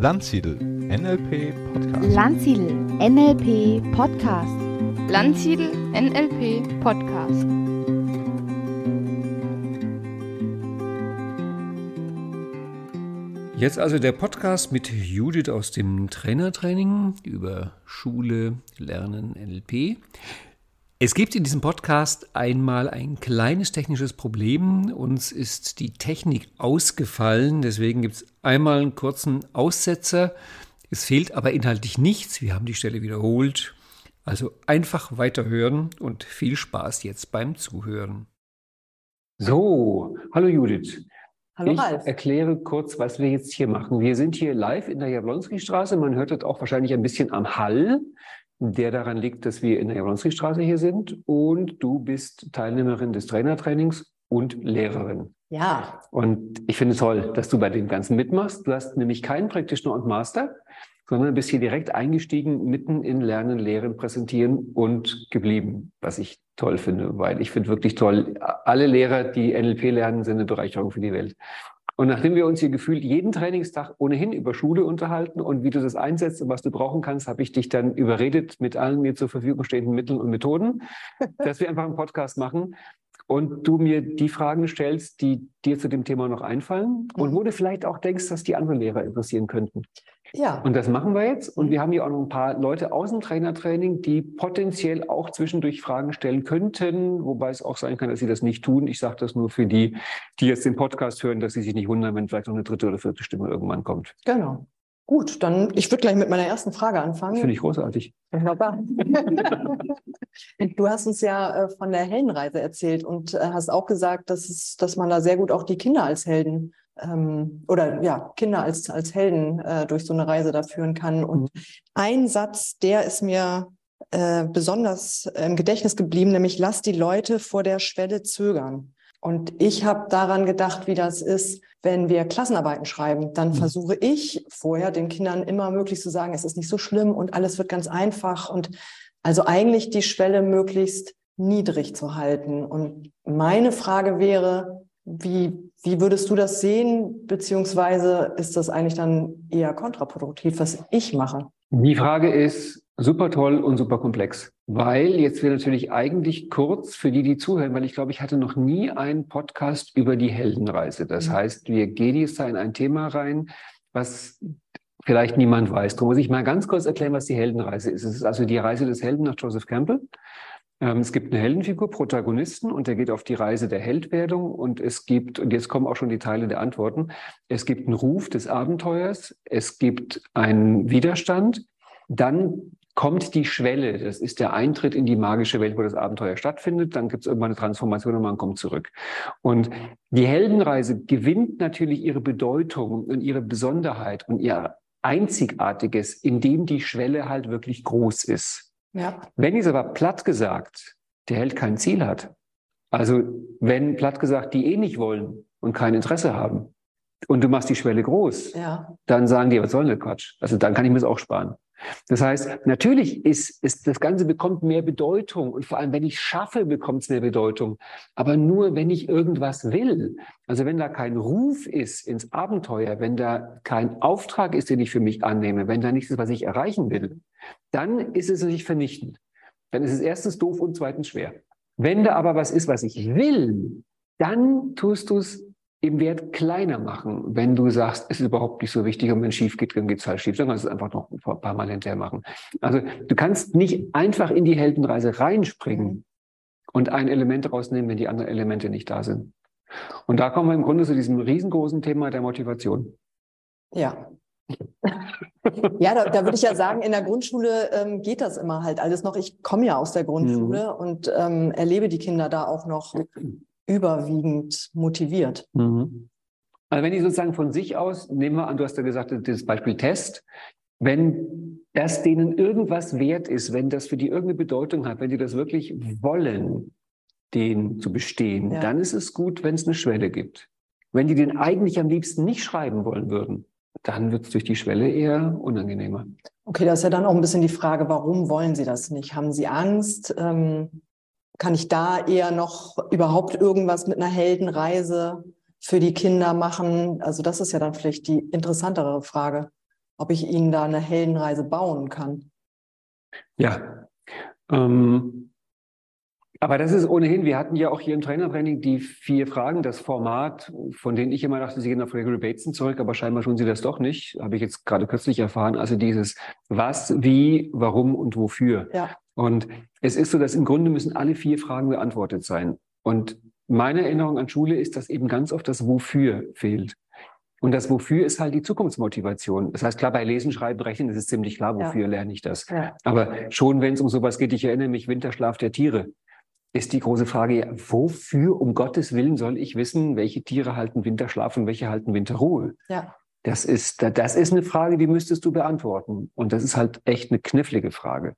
Landsiedel NLP Podcast. Landsiedel NLP Podcast. Landsiedel NLP Podcast. Jetzt also der Podcast mit Judith aus dem Trainertraining über Schule, Lernen, NLP. Es gibt in diesem Podcast einmal ein kleines technisches Problem. Uns ist die Technik ausgefallen. Deswegen gibt es einmal einen kurzen Aussetzer. Es fehlt aber inhaltlich nichts. Wir haben die Stelle wiederholt. Also einfach weiterhören und viel Spaß jetzt beim Zuhören. So, hallo Judith. Hallo ich Ralf. erkläre kurz, was wir jetzt hier machen. Wir sind hier live in der Jablonski-Straße. Man hört das auch wahrscheinlich ein bisschen am Hall, der daran liegt, dass wir in der Jablonski-Straße hier sind. Und du bist Teilnehmerin des Trainertrainings und Lehrerin. Ja, Und ich finde es toll, dass du bei dem Ganzen mitmachst. Du hast nämlich keinen Practitioner und Master, sondern bist hier direkt eingestiegen, mitten in Lernen, Lehren, Präsentieren und geblieben, was ich toll finde, weil ich finde wirklich toll, alle Lehrer, die NLP lernen, sind eine Bereicherung für die Welt. Und nachdem wir uns hier gefühlt jeden Trainingstag ohnehin über Schule unterhalten und wie du das einsetzt und was du brauchen kannst, habe ich dich dann überredet mit allen mir zur Verfügung stehenden Mitteln und Methoden, dass wir einfach einen Podcast machen und du mir die Fragen stellst, die dir zu dem Thema noch einfallen und wo du vielleicht auch denkst, dass die anderen Lehrer interessieren könnten. Ja. Und das machen wir jetzt. Und wir haben hier auch noch ein paar Leute aus dem Trainertraining, die potenziell auch zwischendurch Fragen stellen könnten, wobei es auch sein kann, dass sie das nicht tun. Ich sage das nur für die, die jetzt den Podcast hören, dass sie sich nicht wundern, wenn vielleicht noch eine dritte oder vierte Stimme irgendwann kommt. Genau. Gut, dann ich würde gleich mit meiner ersten Frage anfangen. finde ich großartig. Wunderbar. du hast uns ja äh, von der Heldenreise erzählt und äh, hast auch gesagt, dass, es, dass man da sehr gut auch die Kinder als Helden ähm, oder ja, Kinder als, als Helden äh, durch so eine Reise da führen kann. Und ein Satz, der ist mir äh, besonders im Gedächtnis geblieben, nämlich lass die Leute vor der Schwelle zögern. Und ich habe daran gedacht, wie das ist, wenn wir Klassenarbeiten schreiben. Dann Mhm. versuche ich vorher den Kindern immer möglichst zu sagen, es ist nicht so schlimm und alles wird ganz einfach. Und also eigentlich die Schwelle möglichst niedrig zu halten. Und meine Frage wäre, wie, wie würdest du das sehen? Beziehungsweise ist das eigentlich dann eher kontraproduktiv, was ich mache? Die Frage ist super toll und super komplex, weil jetzt wir natürlich eigentlich kurz für die, die zuhören, weil ich glaube, ich hatte noch nie einen Podcast über die Heldenreise. Das Mhm. heißt, wir gehen jetzt da in ein Thema rein, was vielleicht niemand weiß. Darum muss ich mal ganz kurz erklären, was die Heldenreise ist. Es ist also die Reise des Helden nach Joseph Campbell. Ähm, Es gibt eine Heldenfigur, Protagonisten, und der geht auf die Reise der Heldwerdung. Und es gibt, und jetzt kommen auch schon die Teile der Antworten, es gibt einen Ruf des Abenteuers, es gibt einen Widerstand, dann kommt die Schwelle, das ist der Eintritt in die magische Welt, wo das Abenteuer stattfindet, dann gibt es irgendwann eine Transformation und man kommt zurück. Und die Heldenreise gewinnt natürlich ihre Bedeutung und ihre Besonderheit und ihr Einzigartiges, indem die Schwelle halt wirklich groß ist. Ja. Wenn es aber platt gesagt, der Held kein Ziel hat, also wenn platt gesagt die eh nicht wollen und kein Interesse haben und du machst die Schwelle groß, Ja. dann sagen die, was soll denn der Quatsch? Also dann kann ich mir das auch sparen. Das heißt, natürlich ist, ist das Ganze bekommt mehr Bedeutung und vor allem, wenn ich schaffe, bekommt es mehr Bedeutung. Aber nur, wenn ich irgendwas will. Also wenn da kein Ruf ist ins Abenteuer, wenn da kein Auftrag ist, den ich für mich annehme, wenn da nichts ist, was ich erreichen will, dann ist es nicht vernichtend. Dann ist es erstens doof und zweitens schwer. Wenn da aber was ist, was ich will, dann tust du es im Wert kleiner machen. Wenn du sagst, es ist überhaupt nicht so wichtig und wenn es schief geht, dann geht es halt schief, dann kannst du es einfach noch ein paar Mal hinterher machen. Also du kannst nicht einfach in die Heldenreise reinspringen und ein Element rausnehmen, wenn die anderen Elemente nicht da sind. Und da kommen wir im Grunde zu diesem riesengroßen Thema der Motivation. Ja. Ja, da, da würde ich ja sagen, in der Grundschule ähm, geht das immer halt alles noch. Ich komme ja aus der Grundschule und ähm, erlebe die Kinder da auch noch überwiegend motiviert. Mhm. Also wenn die sozusagen von sich aus, nehmen wir an, du hast ja gesagt, das Beispiel Test, wenn das denen irgendwas wert ist, wenn das für die irgendeine Bedeutung hat, wenn die das wirklich wollen, den zu bestehen, Ja. dann ist es gut, wenn es eine Schwelle gibt. Wenn die den eigentlich am liebsten nicht schreiben wollen würden, dann wird es durch die Schwelle eher unangenehmer. Okay, das ist ja dann auch ein bisschen die Frage, warum wollen sie das nicht? Haben sie Angst? Ähm, kann ich da eher noch überhaupt irgendwas mit einer Heldenreise für die Kinder machen? Also das ist ja dann vielleicht die interessantere Frage, ob ich ihnen da eine Heldenreise bauen kann. Ja. Ähm, aber das ist ohnehin, wir hatten ja auch hier im Trainertraining die vier Fragen, das Format, von denen ich immer dachte, Sie gehen auf Gregory Bateson zurück, aber scheinbar tun Sie das doch nicht, habe ich jetzt gerade kürzlich erfahren. Also dieses Was, Wie, Warum und Wofür. Ja. Und es ist so, dass im Grunde müssen alle vier Fragen beantwortet sein. Und meine Erinnerung an Schule ist, dass eben ganz oft das Wofür fehlt. Und das Wofür ist halt die Zukunftsmotivation. Das heißt, klar, bei Lesen, Schreiben, Rechnen ist es ziemlich klar, wofür Ja. lerne ich das. Ja. Aber schon, wenn es um sowas geht, ich erinnere mich, Winterschlaf der Tiere, ist die große Frage, ja, wofür um Gottes Willen soll ich wissen, welche Tiere halten Winterschlaf und welche halten Winterruhe? Ja. Das ist, das ist eine Frage, die müsstest du beantworten. Und das ist halt echt eine knifflige Frage.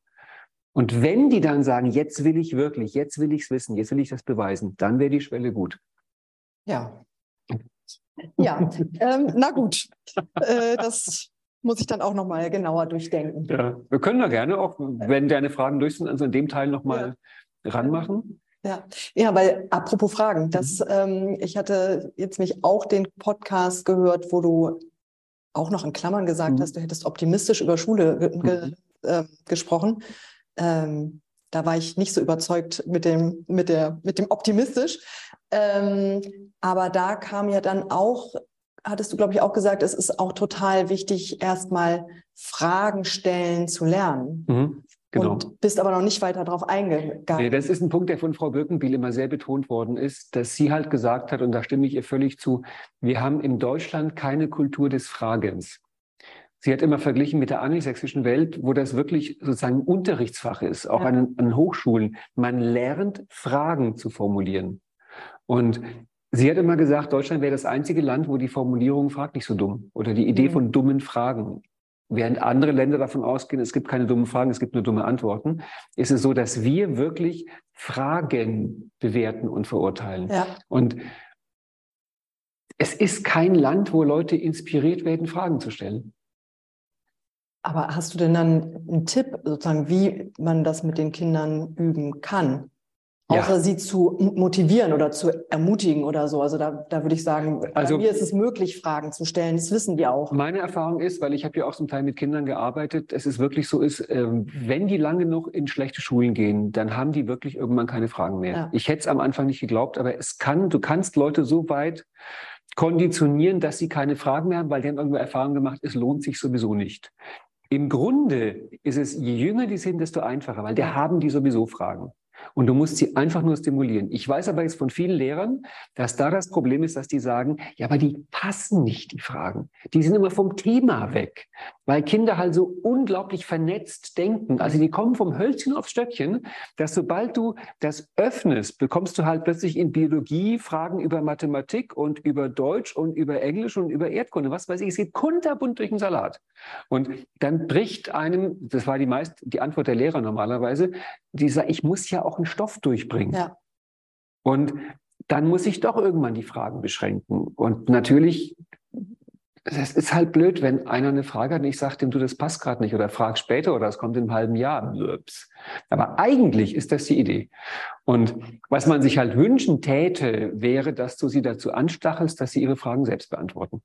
Und wenn die dann sagen, jetzt will ich wirklich, jetzt will ich es wissen, jetzt will ich das beweisen, dann wäre die Schwelle gut. Ja. Ja, ähm, na gut. Äh, das muss ich dann auch nochmal genauer durchdenken. Ja. Wir können da gerne auch, wenn deine Fragen durch sind, also in dem Teil nochmal ranmachen. Ja, ja, weil apropos Fragen, das, ähm, ich hatte jetzt mich auch den Podcast gehört, wo du auch noch in Klammern gesagt Mhm. hast, du hättest optimistisch über Schule ge ge äh, gesprochen. Ähm, da war ich nicht so überzeugt mit dem, mit der, mit dem optimistisch. Ähm, aber da kam ja dann auch, hattest du, glaube ich, auch gesagt, es ist auch total wichtig, erstmal Fragen stellen zu lernen. Mhm. Genau. Und bist aber noch nicht weiter darauf eingegangen. das ist ein Punkt, der von Frau Birkenbiel immer sehr betont worden ist, dass sie halt gesagt hat, und da stimme ich ihr völlig zu, wir haben in Deutschland keine Kultur des Fragens. Sie hat immer verglichen mit der angelsächsischen Welt, wo das wirklich sozusagen ein Unterrichtsfach ist, auch Ja. an, an Hochschulen. Man lernt, Fragen zu formulieren. Und sie hat immer gesagt, Deutschland wäre das einzige Land, wo die Formulierung fragt nicht so dumm oder die Idee Mhm. von dummen Fragen. Während andere Länder davon ausgehen, es gibt keine dummen Fragen, es gibt nur dumme Antworten, ist es so, dass wir wirklich Fragen bewerten und verurteilen. Ja. Und es ist kein Land, wo Leute inspiriert werden, Fragen zu stellen. Aber hast du denn dann einen Tipp, sozusagen, wie man das mit den Kindern üben kann? Ja. Außer sie zu motivieren oder zu ermutigen oder so. Also da, da würde ich sagen, Also- bei mir ist es möglich, Fragen zu stellen. Das wissen die auch. Meine Erfahrung ist, weil ich habe ja auch zum Teil mit Kindern gearbeitet, es ist wirklich so ist, ähm, wenn die lange noch in schlechte Schulen gehen, dann haben die wirklich irgendwann keine Fragen mehr. Ja. Ich hätte es am Anfang nicht geglaubt, aber es kann, du kannst Leute so weit konditionieren, dass sie keine Fragen mehr haben, weil die haben irgendwo Erfahrung gemacht, es lohnt sich sowieso nicht. Im Grunde ist es, je jünger die sind, desto einfacher, weil der haben die sowieso Fragen. Und du musst sie einfach nur stimulieren. Ich weiß aber jetzt von vielen Lehrern, dass da das Problem ist, dass die sagen, ja, aber die passen nicht, die Fragen. Die sind immer vom Thema weg, weil Kinder halt so unglaublich vernetzt denken. Also die kommen vom Hölzchen aufs Stöckchen, dass sobald du das öffnest, bekommst du halt plötzlich in Biologie Fragen über Mathematik und über Deutsch und über Englisch und über Erdkunde, was weiß ich. Es geht kunterbunt durch den Salat. Und dann bricht einem, das war die meist, die Antwort der Lehrer normalerweise, die sagt, ich muss ja auch einen Stoff durchbringen. Ja. Und dann muss ich doch irgendwann die Fragen beschränken. Und natürlich, es ist halt blöd, wenn einer eine Frage hat und ich sage dem, du, das passt gerade nicht oder frag später oder es kommt in einem halben Jahr. Aber eigentlich ist das die Idee. Und was man sich halt wünschen täte, wäre, dass du sie dazu anstachelst, dass sie ihre Fragen selbst beantworten.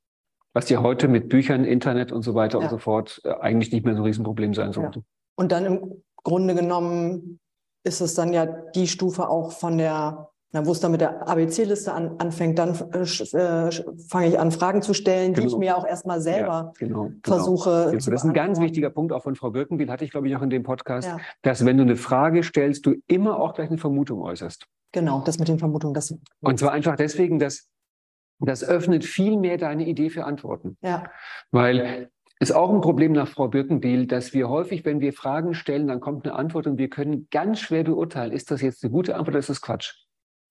Was ja heute mit Büchern, Internet und so weiter Ja. und so fort äh, eigentlich nicht mehr so ein Riesenproblem sein sollte. Und dann im Grunde genommen ist es dann ja die Stufe auch von der, na, wo es dann mit der ABC-Liste an, anfängt, dann äh, äh, fange ich an, Fragen zu stellen, die Genau. ich mir auch erstmal selber Ja, genau, genau. versuche Genau, zu das ist ein ganz wichtiger Punkt, auch von Frau Birkenbiel, hatte ich, glaube ich, auch in dem Podcast, Ja, dass wenn du eine Frage stellst, du immer auch gleich eine Vermutung äußerst. genau, das mit den Vermutungen, das. Und zwar einfach deswegen, dass das öffnet viel mehr deine Idee für Antworten. Ja, Weil ist auch ein Problem nach Frau Birkenbiel, dass wir häufig, wenn wir Fragen stellen, dann kommt eine Antwort und wir können ganz schwer beurteilen, ist das jetzt eine gute Antwort oder ist das Quatsch?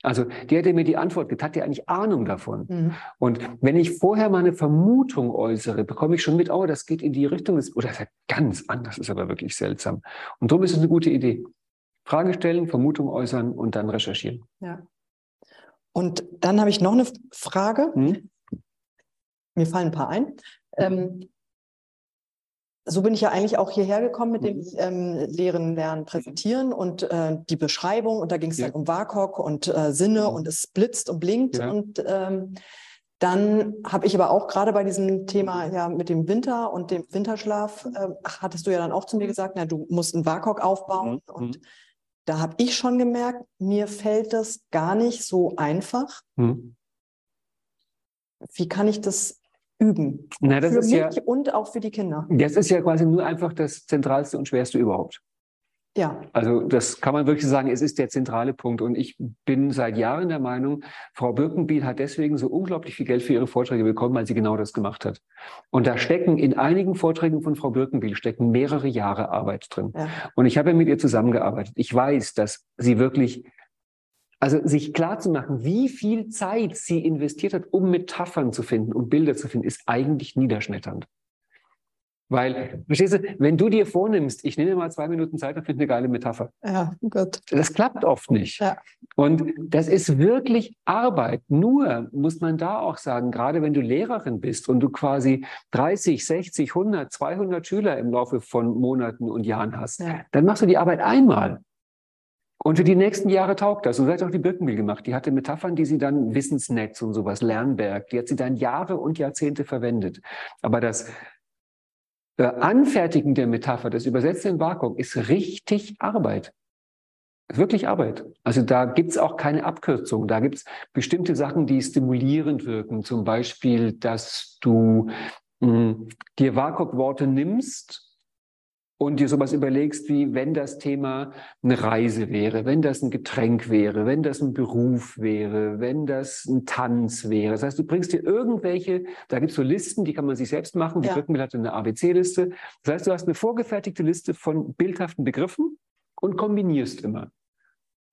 Also der, der mir die Antwort gibt, hat ja eigentlich Ahnung davon. mhm. Und wenn ich vorher mal eine Vermutung äußere, bekomme ich schon mit, oh, das geht in die Richtung, des- oder das ist ja ganz anders, ist aber wirklich seltsam. Und darum ist es eine gute Idee. Frage stellen, Vermutung äußern und dann recherchieren. ja. Und dann habe ich noch eine Frage. Hm? Mir fallen ein paar ein. Ähm, so bin ich ja eigentlich auch hierher gekommen mit dem Mhm. ähm, Lehren, Lernen, Präsentieren und äh, die Beschreibung. Und da ging es Ja. dann um WAKOK und äh, Sinne Mhm. und es blitzt und blinkt. Ja. Und ähm, dann habe ich aber auch gerade bei diesem Thema ja mit dem Winter und dem Winterschlaf, äh, ach, hattest du ja dann auch zu mir gesagt, na, du musst einen WAKOK aufbauen. Mhm. Und da habe ich schon gemerkt, mir fällt das gar nicht so einfach. Hm. Wie kann ich das üben? Na, für mich ja, und auch für die Kinder. das ist ja quasi nur einfach das Zentralste und Schwerste überhaupt. Ja, Also das kann man wirklich sagen, es ist der zentrale Punkt. Und ich bin seit Jahren der Meinung, Frau Birkenbiel hat deswegen so unglaublich viel Geld für ihre Vorträge bekommen, weil sie genau das gemacht hat. Und da stecken in einigen Vorträgen von Frau Birkenbiel stecken mehrere Jahre Arbeit drin. ja, Und ich habe ja mit ihr zusammengearbeitet. Ich weiß, dass sie wirklich, also sich klar zu machen, wie viel Zeit sie investiert hat, um Metaphern zu finden und Bilder zu finden, ist eigentlich niederschmetternd. Weil, verstehst du, wenn du dir vornimmst, ich nehme mal zwei Minuten Zeit und finde eine geile Metapher, ja, gut. das klappt oft nicht. Ja. Und das ist wirklich Arbeit. Nur muss man da auch sagen, gerade wenn du Lehrerin bist und du quasi 30, 60, 100, 200 Schüler im Laufe von Monaten und Jahren hast, Ja. dann machst du die Arbeit einmal. Und für die nächsten Jahre taugt das. Und so hat auch die Birkenbiel gemacht. Die hatte Metaphern, die sie dann Wissensnetz und sowas, Lernberg, die hat sie dann Jahre und Jahrzehnte verwendet. Aber das äh, Anfertigen der Metapher, das Übersetzen in WAKOK ist richtig Arbeit. Wirklich Arbeit. Also da gibt's auch keine Abkürzung. Da gibt's bestimmte Sachen, die stimulierend wirken. Zum Beispiel, dass du mh, dir WAKOK-Worte nimmst und dir sowas überlegst, wie wenn das Thema eine Reise wäre, wenn das ein Getränk wäre, wenn das ein Beruf wäre, wenn das ein Tanz wäre. Das heißt, du bringst dir irgendwelche, da gibt's so Listen, die kann man sich selbst machen. Die Ja. Birkenbill hatte eine ABC-Liste. Das heißt, du hast eine vorgefertigte Liste von bildhaften Begriffen und kombinierst immer.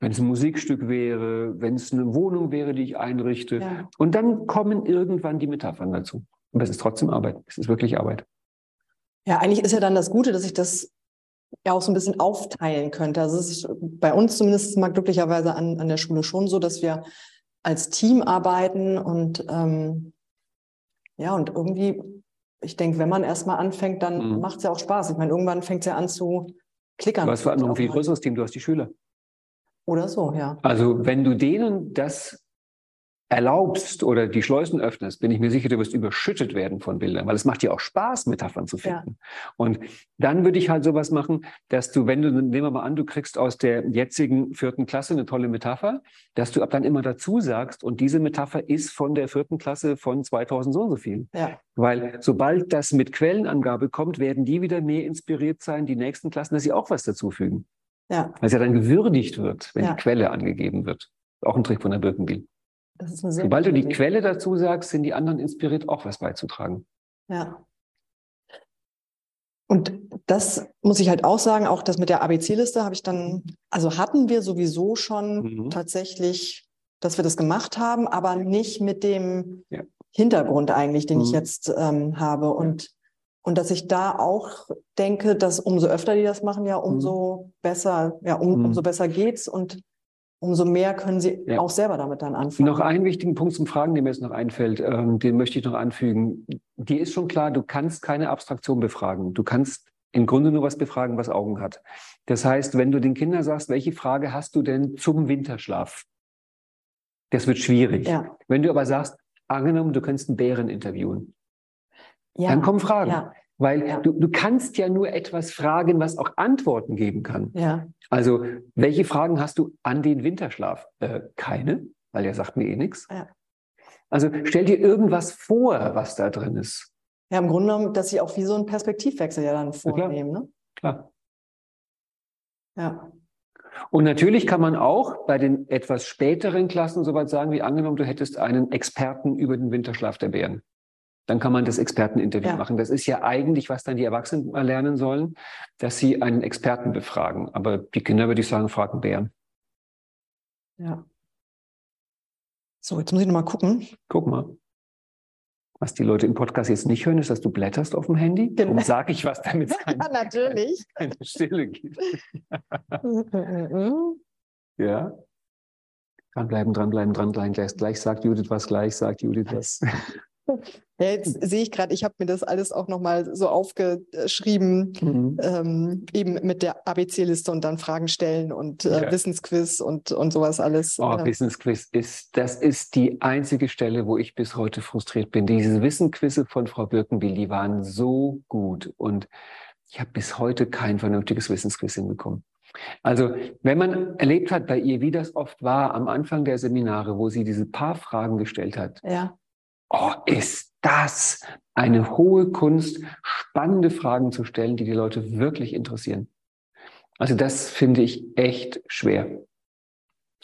Wenn es ein Musikstück wäre, wenn es eine Wohnung wäre, die ich einrichte. Ja. Und dann kommen irgendwann die Metaphern dazu. Aber es ist trotzdem Arbeit. Es ist wirklich Arbeit. Ja, eigentlich ist ja dann das Gute, dass ich das ja auch so ein bisschen aufteilen könnte. Also es ist bei uns zumindest mal glücklicherweise an, an der Schule schon so, dass wir als Team arbeiten und ähm, ja, und irgendwie, ich denke, wenn man erstmal anfängt, dann Mhm. macht es ja auch Spaß. Ich meine, irgendwann fängt es ja an zu klickern. Du hast vor allem noch ein viel größeres Team. Du hast die Schüler. Oder so, ja. Also wenn du denen das erlaubst oder die Schleusen öffnest, bin ich mir sicher, du wirst überschüttet werden von Bildern, weil es macht dir auch Spaß, Metaphern zu Ja. finden. Und dann würde ich halt sowas machen, dass du, wenn du, nehmen wir mal an, du kriegst aus der jetzigen vierten Klasse eine tolle Metapher, dass du ab dann immer dazu sagst, und diese Metapher ist von der vierten Klasse von 2000 so und so viel. Ja, Weil sobald das mit Quellenangabe kommt, werden die wieder mehr inspiriert sein, die nächsten Klassen, dass sie auch was dazufügen. ja, Weil es ja dann gewürdigt wird, wenn Ja. die Quelle angegeben wird. Auch ein Trick von der Birkenbiel. Das ist eine sehr Sobald du die Idee. Quelle dazu sagst, sind die anderen inspiriert, auch was beizutragen. Ja. Und das muss ich halt auch sagen, auch das mit der ABC-Liste habe ich dann, also hatten wir sowieso schon Mhm. tatsächlich, dass wir das gemacht haben, aber nicht mit dem Ja. Hintergrund eigentlich, den ich Mhm. jetzt ähm, habe. Und, und dass ich da auch denke, dass umso öfter die das machen, ja, umso besser, ja, um, Mhm. umso besser geht's und umso mehr können sie Ja. auch selber damit dann anfangen. Noch einen wichtigen Punkt zum Fragen, der mir jetzt noch einfällt, ähm, den möchte ich noch anfügen. Dir ist schon klar, du kannst keine Abstraktion befragen. Du kannst im Grunde nur was befragen, was Augen hat. Das heißt, wenn du den Kindern sagst, welche Frage hast du denn zum Winterschlaf? Das wird schwierig. Ja. Wenn du aber sagst, angenommen, du könntest einen Bären interviewen, Ja. dann kommen Fragen. Ja, Weil Ja. du, du kannst ja nur etwas fragen, was auch Antworten geben kann. ja, Also, welche Fragen hast du an den Winterschlaf? Äh, keine, weil der sagt mir eh nichts. Ja. Also stell dir irgendwas vor, was da drin ist. Ja, im Grunde genommen, dass sie auch wie so einen Perspektivwechsel ja dann klar. vornehmen. Ne? Klar. Ja, Und natürlich kann man auch bei den etwas späteren Klassen soweit sagen, wie angenommen, du hättest einen Experten über den Winterschlaf der Bären. Dann kann man das Experteninterview Ja. machen. Das ist ja eigentlich, was dann die Erwachsenen mal lernen sollen, dass sie einen Experten befragen. Aber die Kinder, würde ich sagen, fragen Bären. ja. So, jetzt muss ich nochmal gucken. Guck mal. Was die Leute im Podcast jetzt nicht hören, ist, dass du blätterst auf dem Handy. Genau. Darum sage ich was, damit es keine, natürlich. keine Stille gibt. Ja. Dranbleiben, dranbleiben, dranbleiben. Gleich, gleich sagt Judith was, gleich sagt Judith was. Ja, jetzt sehe ich gerade, ich habe mir das alles auch nochmal so aufgeschrieben, Mhm. ähm, eben mit der ABC-Liste und dann Fragen stellen und äh, Ja. Wissensquiz und, und sowas alles. Oh, Ja. Wissensquiz ist, das ist die einzige Stelle, wo ich bis heute frustriert bin. Diese Wissensquizze von Frau Birkenbiel, die waren so gut und ich habe bis heute kein vernünftiges Wissensquiz hinbekommen. Also, wenn man erlebt hat bei ihr, wie das oft war am Anfang der Seminare, wo sie diese paar Fragen gestellt hat, ja. Oh, ist das eine hohe Kunst, spannende Fragen zu stellen, die die Leute wirklich interessieren. Also das finde ich echt schwer.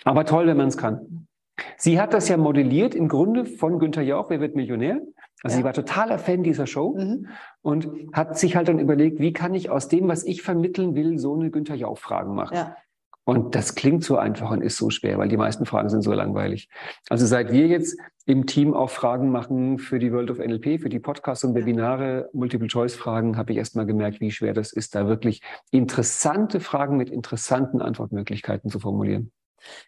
Aber toll, wenn man es kann. Sie hat das ja modelliert im Grunde von Günther Jauch, Wer wird Millionär? Also Ja. sie war totaler Fan dieser Show Mhm. und hat sich halt dann überlegt, wie kann ich aus dem, was ich vermitteln will, so eine Günther Jauch-Fragen machen. ja. Und das klingt so einfach und ist so schwer, weil die meisten Fragen sind so langweilig. Also seit wir jetzt im Team auch Fragen machen für die World of NLP, für die Podcasts und Webinare, Multiple-Choice-Fragen, habe ich erst mal gemerkt, wie schwer das ist, da wirklich interessante Fragen mit interessanten Antwortmöglichkeiten zu formulieren.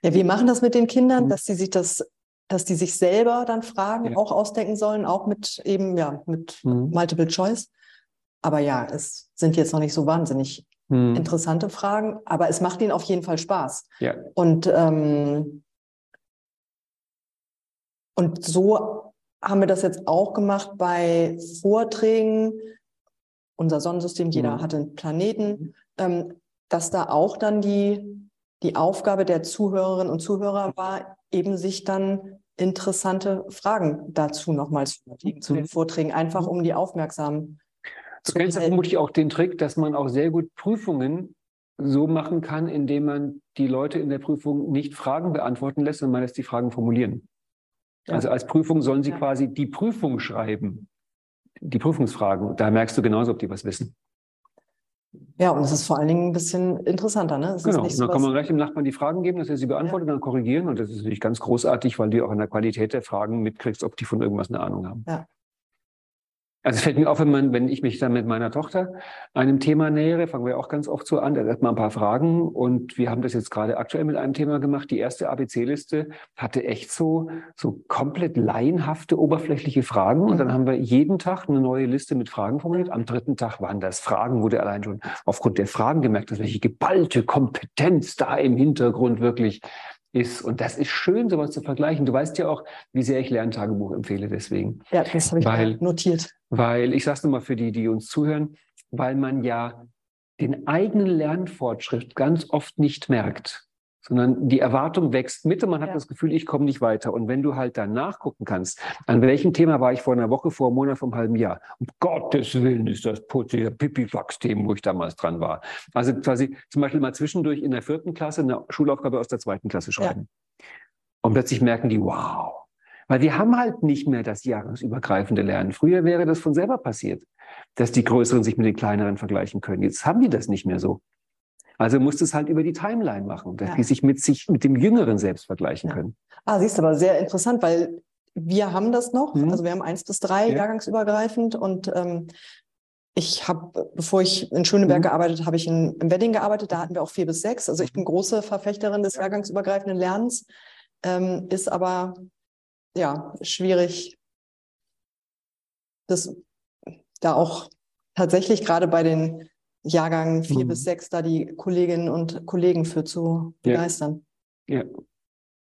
Ja, wir machen das mit den Kindern, Mhm. dass sie sich das, dass die sich selber dann Fragen Ja. auch ausdenken sollen, auch mit eben, ja, mit Mhm. Multiple Choice. Aber ja, es sind jetzt noch nicht so wahnsinnig Hm. interessante Fragen, aber es macht ihnen auf jeden Fall Spaß. Ja. Und, ähm, und so haben wir das jetzt auch gemacht bei Vorträgen. Unser Sonnensystem, jeder Mhm. hat einen Planeten, ähm, dass da auch dann die, die Aufgabe der Zuhörerinnen und Zuhörer war, eben sich dann interessante Fragen dazu nochmals zu überlegen, zu den Mhm. Vorträgen, einfach um die aufmerksam Du kennst ja vermutlich auch den Trick, dass man auch sehr gut Prüfungen so machen kann, indem man die Leute in der Prüfung nicht Fragen beantworten lässt, sondern man lässt die Fragen formulieren. Ja. Also als Prüfung sollen sie Ja. quasi die Prüfung schreiben, die Prüfungsfragen. Da merkst du genauso, ob die was wissen. Ja, und es ist vor allen Dingen ein bisschen interessanter, ne? Es ist Genau. nicht Und dann so kann man gleich dem Nachbarn die Fragen geben, dass er sie beantwortet, dann korrigieren. Und das ist natürlich ganz großartig, weil du auch an der Qualität der Fragen mitkriegst, ob die von irgendwas eine Ahnung haben. Ja. Also es fällt mir auf, wenn, man, wenn ich mich dann mit meiner Tochter einem Thema nähere, fangen wir auch ganz oft so an, da hat man ein paar Fragen und wir haben das jetzt gerade aktuell mit einem Thema gemacht. Die erste ABC-Liste hatte echt so, so komplett laienhafte, oberflächliche Fragen und dann Mhm. haben wir jeden Tag eine neue Liste mit Fragen formuliert. Am dritten Tag waren das Fragen, du allein schon aufgrund der Fragen gemerkt hast, welche geballte Kompetenz da im Hintergrund wirklich ist. Und das ist schön, sowas zu vergleichen. Du weißt ja auch, wie sehr ich Lerntagebuch empfehle deswegen. Ja, das habe ich Weil- notiert. Weil, ich sage es nochmal für die, die uns zuhören, weil man ja den eigenen Lernfortschritt ganz oft nicht merkt, sondern die Erwartung wächst mit und man hat Ja. das Gefühl, ich komme nicht weiter. Und wenn du halt dann nachgucken kannst, an welchem Thema war ich vor einer Woche, vor einem Monat, vor einem halben Jahr? Um Gottes Willen ist das putzige Pipifax-Thema, wo ich damals dran war. Also quasi zum Beispiel mal zwischendurch in der vierten Klasse eine Schulaufgabe aus der zweiten Klasse schreiben. Und plötzlich merken die, wow. Weil wir haben halt nicht mehr das jahresübergreifende Lernen. Früher wäre das von selber passiert, dass die Größeren sich mit den Kleineren vergleichen können. Jetzt haben die das nicht mehr so. Also musst du es halt über die Timeline machen, dass Ja. die sich mit sich mit dem Jüngeren selbst vergleichen Ja. können. Ah, siehst du, aber sehr interessant, weil wir haben das noch. Mhm. Also wir haben eins bis drei Ja. jahrgangsübergreifend und ähm, ich habe, bevor ich in Schöneberg Mhm. gearbeitet habe, ich in, im Wedding gearbeitet. Da hatten wir auch vier bis sechs. Also ich bin große Verfechterin des jahrgangsübergreifenden Lernens, ähm, ist aber ja schwierig, das da auch tatsächlich gerade bei den Jahrgängen vier Mhm. bis sechs da die Kolleginnen und Kollegen für zu Ja. begeistern. Ja.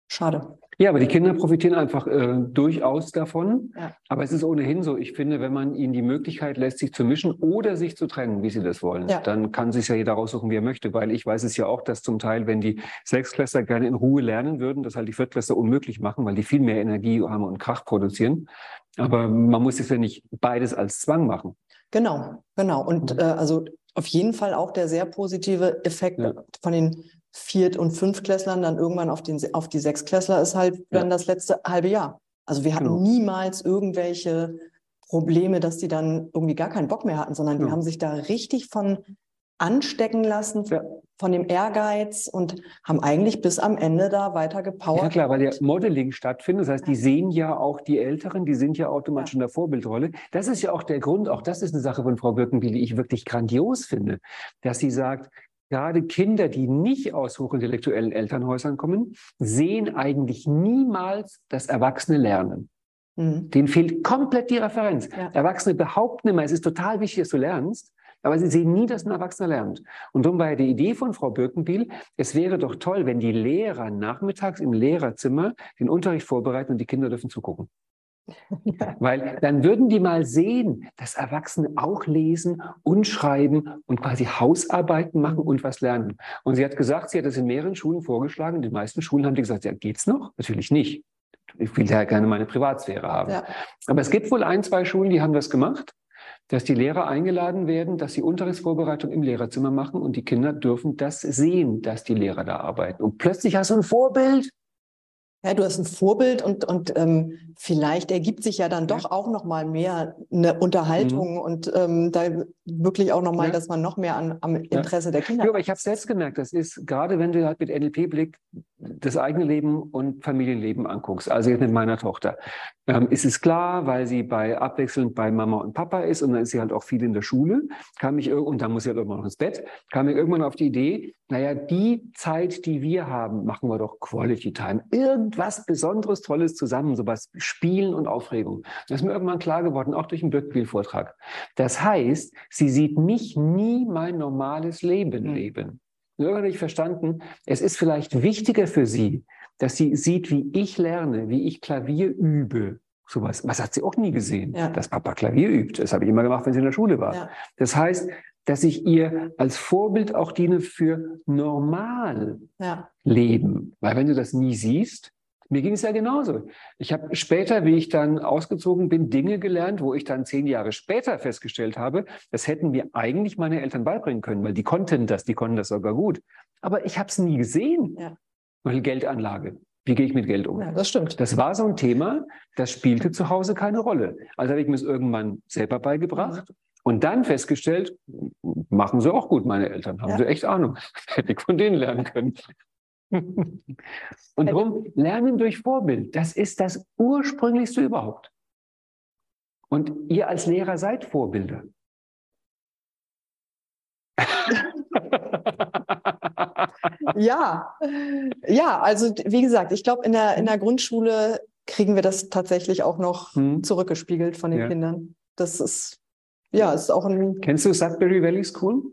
Schade. Ja, aber die Kinder profitieren einfach äh, durchaus davon. Ja. Aber es ist ohnehin so, ich finde, wenn man ihnen die Möglichkeit lässt, sich zu mischen oder sich zu trennen, wie sie das wollen, Ja. dann kann sich ja jeder raussuchen, wie er möchte. Weil ich weiß es ja auch, dass zum Teil, wenn die Sechsklässler gerne in Ruhe lernen würden, das halt die Viertklässler unmöglich machen, weil die viel mehr Energie haben und Krach produzieren. Aber man muss es ja nicht beides als Zwang machen. Genau, genau. Und Mhm. äh, also auf jeden Fall auch der sehr positive Effekt Ja. von den Viert- und Fünftklässlern dann irgendwann auf, den, auf die Sechsklässler ist halt dann das letzte halbe Jahr. Also wir hatten Genau. niemals irgendwelche Probleme, dass die dann irgendwie gar keinen Bock mehr hatten, sondern die Ja. haben sich da richtig von anstecken lassen, Ja. von dem Ehrgeiz und haben eigentlich bis am Ende da weiter gepowert. Ja klar, weil ja Modeling stattfindet. Das heißt, die sehen ja auch die Älteren, die sind ja automatisch in der Vorbildrolle. Das ist ja auch der Grund, auch das ist eine Sache von Frau Birkenbiel, die ich wirklich grandios finde, dass sie sagt, gerade Kinder, die nicht aus hochintellektuellen Elternhäusern kommen, sehen eigentlich niemals das erwachsene Lernen. Mhm. Denen fehlt komplett die Referenz. Ja. Erwachsene behaupten immer, es ist total wichtig, dass du lernst, aber sie sehen nie, dass ein Erwachsener lernt. Und darum war ja die Idee von Frau Birkenbiel, es wäre doch toll, wenn die Lehrer nachmittags im Lehrerzimmer den Unterricht vorbereiten und die Kinder dürfen zugucken. Weil dann würden die mal sehen, dass Erwachsene auch lesen und schreiben und quasi Hausarbeiten machen und was lernen. Und sie hat gesagt, sie hat das in mehreren Schulen vorgeschlagen. In den meisten Schulen haben die gesagt, ja, geht's noch? Natürlich nicht. Ich will ja gerne meine Privatsphäre haben. Ja. Aber es gibt wohl ein, zwei Schulen, die haben das gemacht, dass die Lehrer eingeladen werden, dass sie Unterrichtsvorbereitung im Lehrerzimmer machen und die Kinder dürfen das sehen, dass die Lehrer da arbeiten. Und plötzlich hast du ein Vorbild. Ja, du hast ein Vorbild und, und ähm, vielleicht ergibt sich ja dann doch auch noch mal mehr eine Unterhaltung und ähm, da wirklich auch noch mal, Mhm. Ja. dass man noch mehr an, am Interesse der Kinder. Ja, aber ich habe selbst gemerkt, das ist gerade, wenn du halt mit NLP-Blick das eigene Leben und Familienleben anguckst, also jetzt mit meiner Tochter, ähm, ist es klar, weil sie bei abwechselnd bei Mama und Papa ist und dann ist sie halt auch viel in der Schule, kam ich und dann muss sie halt irgendwann noch ins Bett, kam ich irgendwann auf die Idee, naja, die Zeit, die wir haben, machen wir doch Quality Time. Irgendwas Besonderes, Tolles zusammen, sowas Spielen und Aufregung. Das ist mir irgendwann klar geworden, auch durch den Birkenbiel-Vortrag. Das heißt, sie sieht mich nie mein normales Leben Mhm. leben. Und Irgendwann habe ich verstanden, es ist vielleicht wichtiger für sie, dass sie sieht, wie ich lerne, wie ich Klavier übe. Sowas, was hat sie auch nie gesehen, Ja. dass Papa Klavier übt. Das habe ich immer gemacht, wenn sie in der Schule war. Ja. Das heißt, dass ich ihr als Vorbild auch diene für normal Ja. Leben. Weil wenn du das nie siehst, mir ging es ja genauso. Ich habe später, wie ich dann ausgezogen bin, Dinge gelernt, wo ich dann zehn Jahre später festgestellt habe, das hätten mir eigentlich meine Eltern beibringen können, weil die konnten das, die konnten das sogar gut. Aber ich habe es nie gesehen. Ja. Weil Geldanlage. Wie gehe ich mit Geld um? ja, das stimmt. Das war so ein Thema, das spielte zu Hause keine Rolle. Also habe ich mir es irgendwann selber beigebracht und dann festgestellt, machen sie auch gut, meine Eltern, haben Ja. sie echt Ahnung. Hätte ich von denen lernen können. Und darum, Lernen durch Vorbild, das ist das Ursprünglichste überhaupt. Und ihr als Lehrer seid Vorbilder. Ja, ja, also wie gesagt, ich glaube, in der, in der Grundschule kriegen wir das tatsächlich auch noch Hm. zurückgespiegelt von den Ja. Kindern. Das ist, ja, ist auch ein, Kennst du Sudbury Valley School?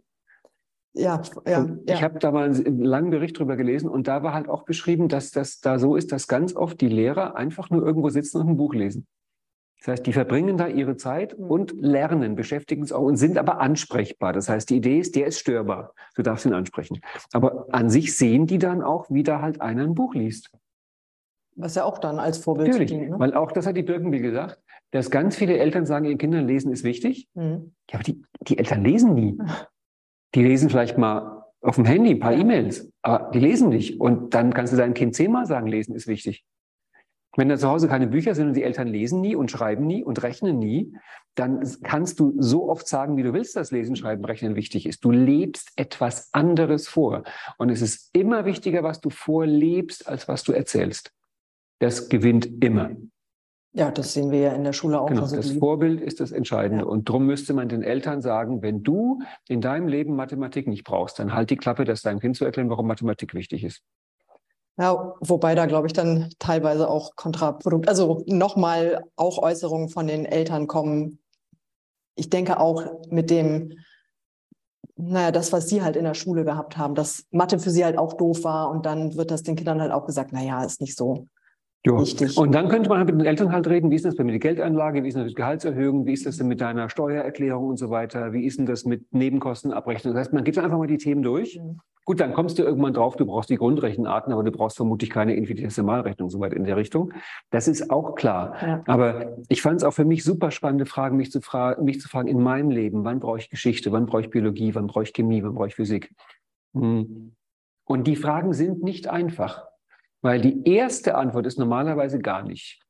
ja, ja, ja. Ich habe da mal einen langen Bericht drüber gelesen und da war halt auch beschrieben, dass das da so ist, dass ganz oft die Lehrer einfach nur irgendwo sitzen und ein Buch lesen. Das heißt, die verbringen da ihre Zeit Mhm. und lernen, beschäftigen sich auch und sind aber ansprechbar. Das heißt, die Idee ist, der ist störbar. Du darfst ihn ansprechen. Aber an sich sehen die dann auch, wie da halt einer ein Buch liest. was ja auch dann als Vorbild Natürlich, dient. Ne? weil auch das hat die Birkenbiel gesagt, dass ganz viele Eltern sagen, ihren Kindern lesen ist wichtig. Mhm. Ja, aber die, die Eltern lesen nie. Die lesen vielleicht mal auf dem Handy ein paar. E-Mails, aber die lesen nicht. Und dann kannst du deinem Kind zehnmal sagen, lesen ist wichtig. Wenn da zu Hause keine Bücher sind und die Eltern lesen nie und schreiben nie und rechnen nie, dann kannst du so oft sagen, wie du willst, dass Lesen, Schreiben, Rechnen wichtig ist. Du lebst etwas anderes vor. Und es ist immer wichtiger, was du vorlebst, als was du erzählst. Das gewinnt immer. Ja, das sehen wir ja in der Schule auch. Genau, Also das Vorbild ist das Entscheidende. Ja. Und darum müsste man den Eltern sagen, wenn du in deinem Leben Mathematik nicht brauchst, dann halt die Klappe, das deinem Kind zu erklären, warum Mathematik wichtig ist. Ja, wobei da, glaube ich, dann teilweise auch kontraprodukt, also nochmal auch Äußerungen von den Eltern kommen. Ich denke auch mit dem, naja, das, was sie halt in der Schule gehabt haben, dass Mathe für sie halt auch doof war und dann wird das den Kindern halt auch gesagt, naja, ist nicht so Ja. wichtig. Und dann könnte man halt mit den Eltern halt reden, wie ist das denn mit der Geldanlage, wie ist das mit Gehaltserhöhung, wie ist das denn mit deiner Steuererklärung und so weiter, wie ist denn das mit Nebenkostenabrechnung. Das heißt, man geht dann einfach mal die Themen durch. Mhm. Gut, dann kommst du irgendwann drauf, du brauchst die Grundrechenarten, aber du brauchst vermutlich keine Infinitesimalrechnung, soweit in der Richtung. Das ist auch klar. Ja. Aber ich fand es auch für mich super spannende Fragen, mich zu, fra mich zu fragen, in meinem Leben, wann brauche ich Geschichte, wann brauche ich Biologie, wann brauche ich Chemie, wann brauche ich Physik. Hm. Und die Fragen sind nicht einfach, weil die erste Antwort ist normalerweise gar nicht.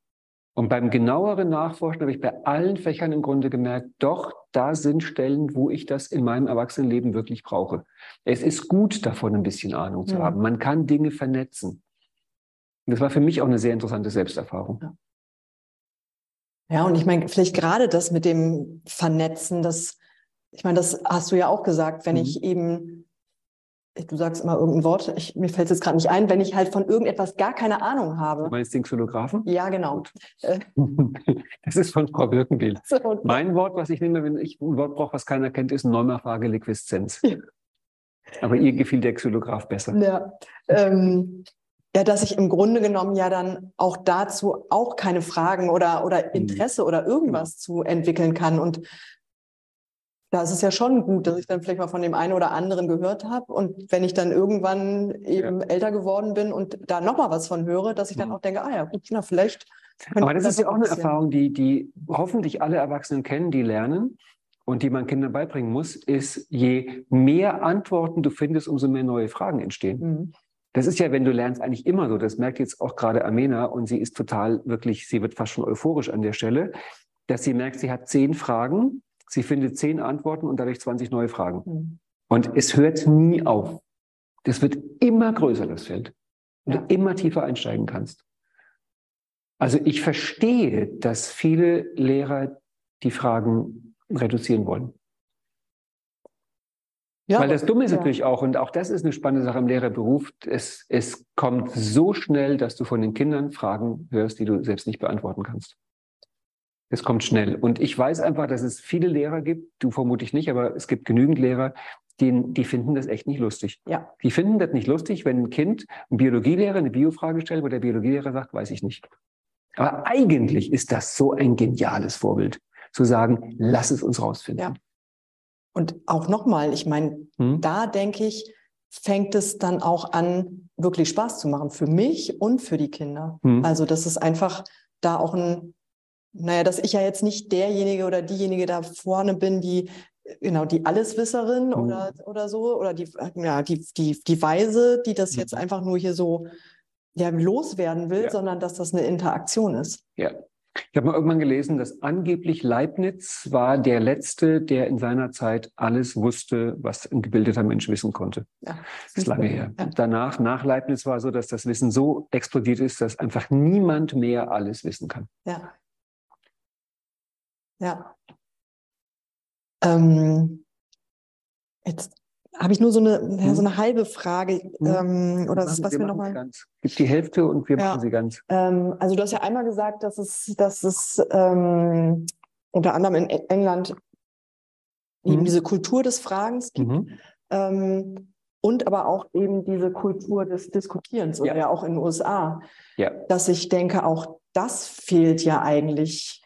Und beim genaueren Nachforschen habe ich bei allen Fächern im Grunde gemerkt, doch, da sind Stellen, wo ich das in meinem Erwachsenenleben wirklich brauche. Es ist gut, davon ein bisschen Ahnung zu Mhm. haben. Man kann Dinge vernetzen. Und das war für mich auch eine sehr interessante Selbsterfahrung. Ja, und ich meine, vielleicht gerade das mit dem Vernetzen, das, ich meine, das hast du ja auch gesagt, wenn Mhm. ich eben du sagst immer irgendein Wort, ich, mir fällt es jetzt gerade nicht ein, wenn ich halt von irgendetwas gar keine Ahnung Du habe. meinst den Xylographen? Ja, genau. Das ist von Frau Birkenbiel. so, Mein Wort, was ich nehme, wenn ich ein Wort brauche, was keiner kennt, ist Neumerfrage Liqueszenz. Ja. Aber ihr gefiel der Xylograph besser. Ja, ähm, ja, dass ich im Grunde genommen ja dann auch dazu auch keine Fragen oder, oder Interesse oder irgendwas zu entwickeln kann. Und da ist es ja schon gut, dass ich dann vielleicht mal von dem einen oder anderen gehört habe. Und wenn ich dann irgendwann eben älter geworden bin und da nochmal was von höre, dass ich dann Mhm. auch denke, ah ja, gut, na, vielleicht. Aber das ist ja auch eine. Erfahrung, die, die hoffentlich alle Erwachsenen kennen, die lernen und die man Kindern beibringen muss, ist, je mehr Antworten du findest, umso mehr neue Fragen entstehen. Mhm. Das ist ja, wenn du lernst, eigentlich immer so. Das merkt jetzt auch gerade Amena und sie ist total wirklich, sie wird fast schon euphorisch an der Stelle, dass sie merkt, sie hat zehn Fragen, sie findet zehn Antworten und dadurch 20 neue Fragen. Mhm. Und es hört nie auf. Das wird immer größer, das Feld. Und Ja. du immer tiefer einsteigen kannst. Also ich verstehe, dass viele Lehrer die Fragen reduzieren wollen. Ja, Weil das Dumme ist ja. natürlich auch, und auch das ist eine spannende Sache im Lehrerberuf, es, es kommt so schnell, dass du von den Kindern Fragen hörst, die du selbst nicht beantworten kannst. Es kommt schnell. Und ich weiß einfach, dass es viele Lehrer gibt, du vermutlich nicht, aber es gibt genügend Lehrer, die, die finden das echt nicht lustig. Ja. Die finden das nicht lustig, wenn ein Kind, ein Biologielehrer, eine Biofrage stellt, wo der Biologielehrer sagt, weiß ich nicht. Aber eigentlich ist das so ein geniales Vorbild, zu sagen, lass es uns rausfinden. Ja. Und auch nochmal, ich meine, Hm? da denke ich, fängt es dann auch an, wirklich Spaß zu machen für mich und für die Kinder. Hm. Also, das ist einfach da auch ein, naja, dass ich ja jetzt nicht derjenige oder diejenige da vorne bin, die, genau, die Alleswisserin Mhm. oder, oder so, oder die, ja, die, die, die Weise, die das jetzt Mhm. einfach nur hier so ja, loswerden will, Ja. sondern dass das eine Interaktion ist. Ja. Ich habe mal irgendwann gelesen, dass angeblich Leibniz war der Letzte, der in seiner Zeit alles wusste, was ein gebildeter Mensch wissen konnte. Ja. Das ist lange her. Ja. Danach, nach Leibniz war so, dass das Wissen so explodiert ist, dass einfach niemand mehr alles wissen kann. Ja. Ja. Ähm, jetzt habe ich nur so eine, ja, so eine halbe Frage. Mhm. Ähm, oder Machen- was wir wir nochmal. ganz. Gib die Hälfte und wir Ja. machen sie ganz. Ähm, also du hast ja einmal gesagt, dass es, dass es ähm, unter anderem in E- England eben Mhm. diese Kultur des Fragens gibt. Mhm. Ähm, und aber auch eben diese Kultur des Diskutierens oder Ja. ja auch in den USA. Ja. Dass ich denke, auch das fehlt ja eigentlich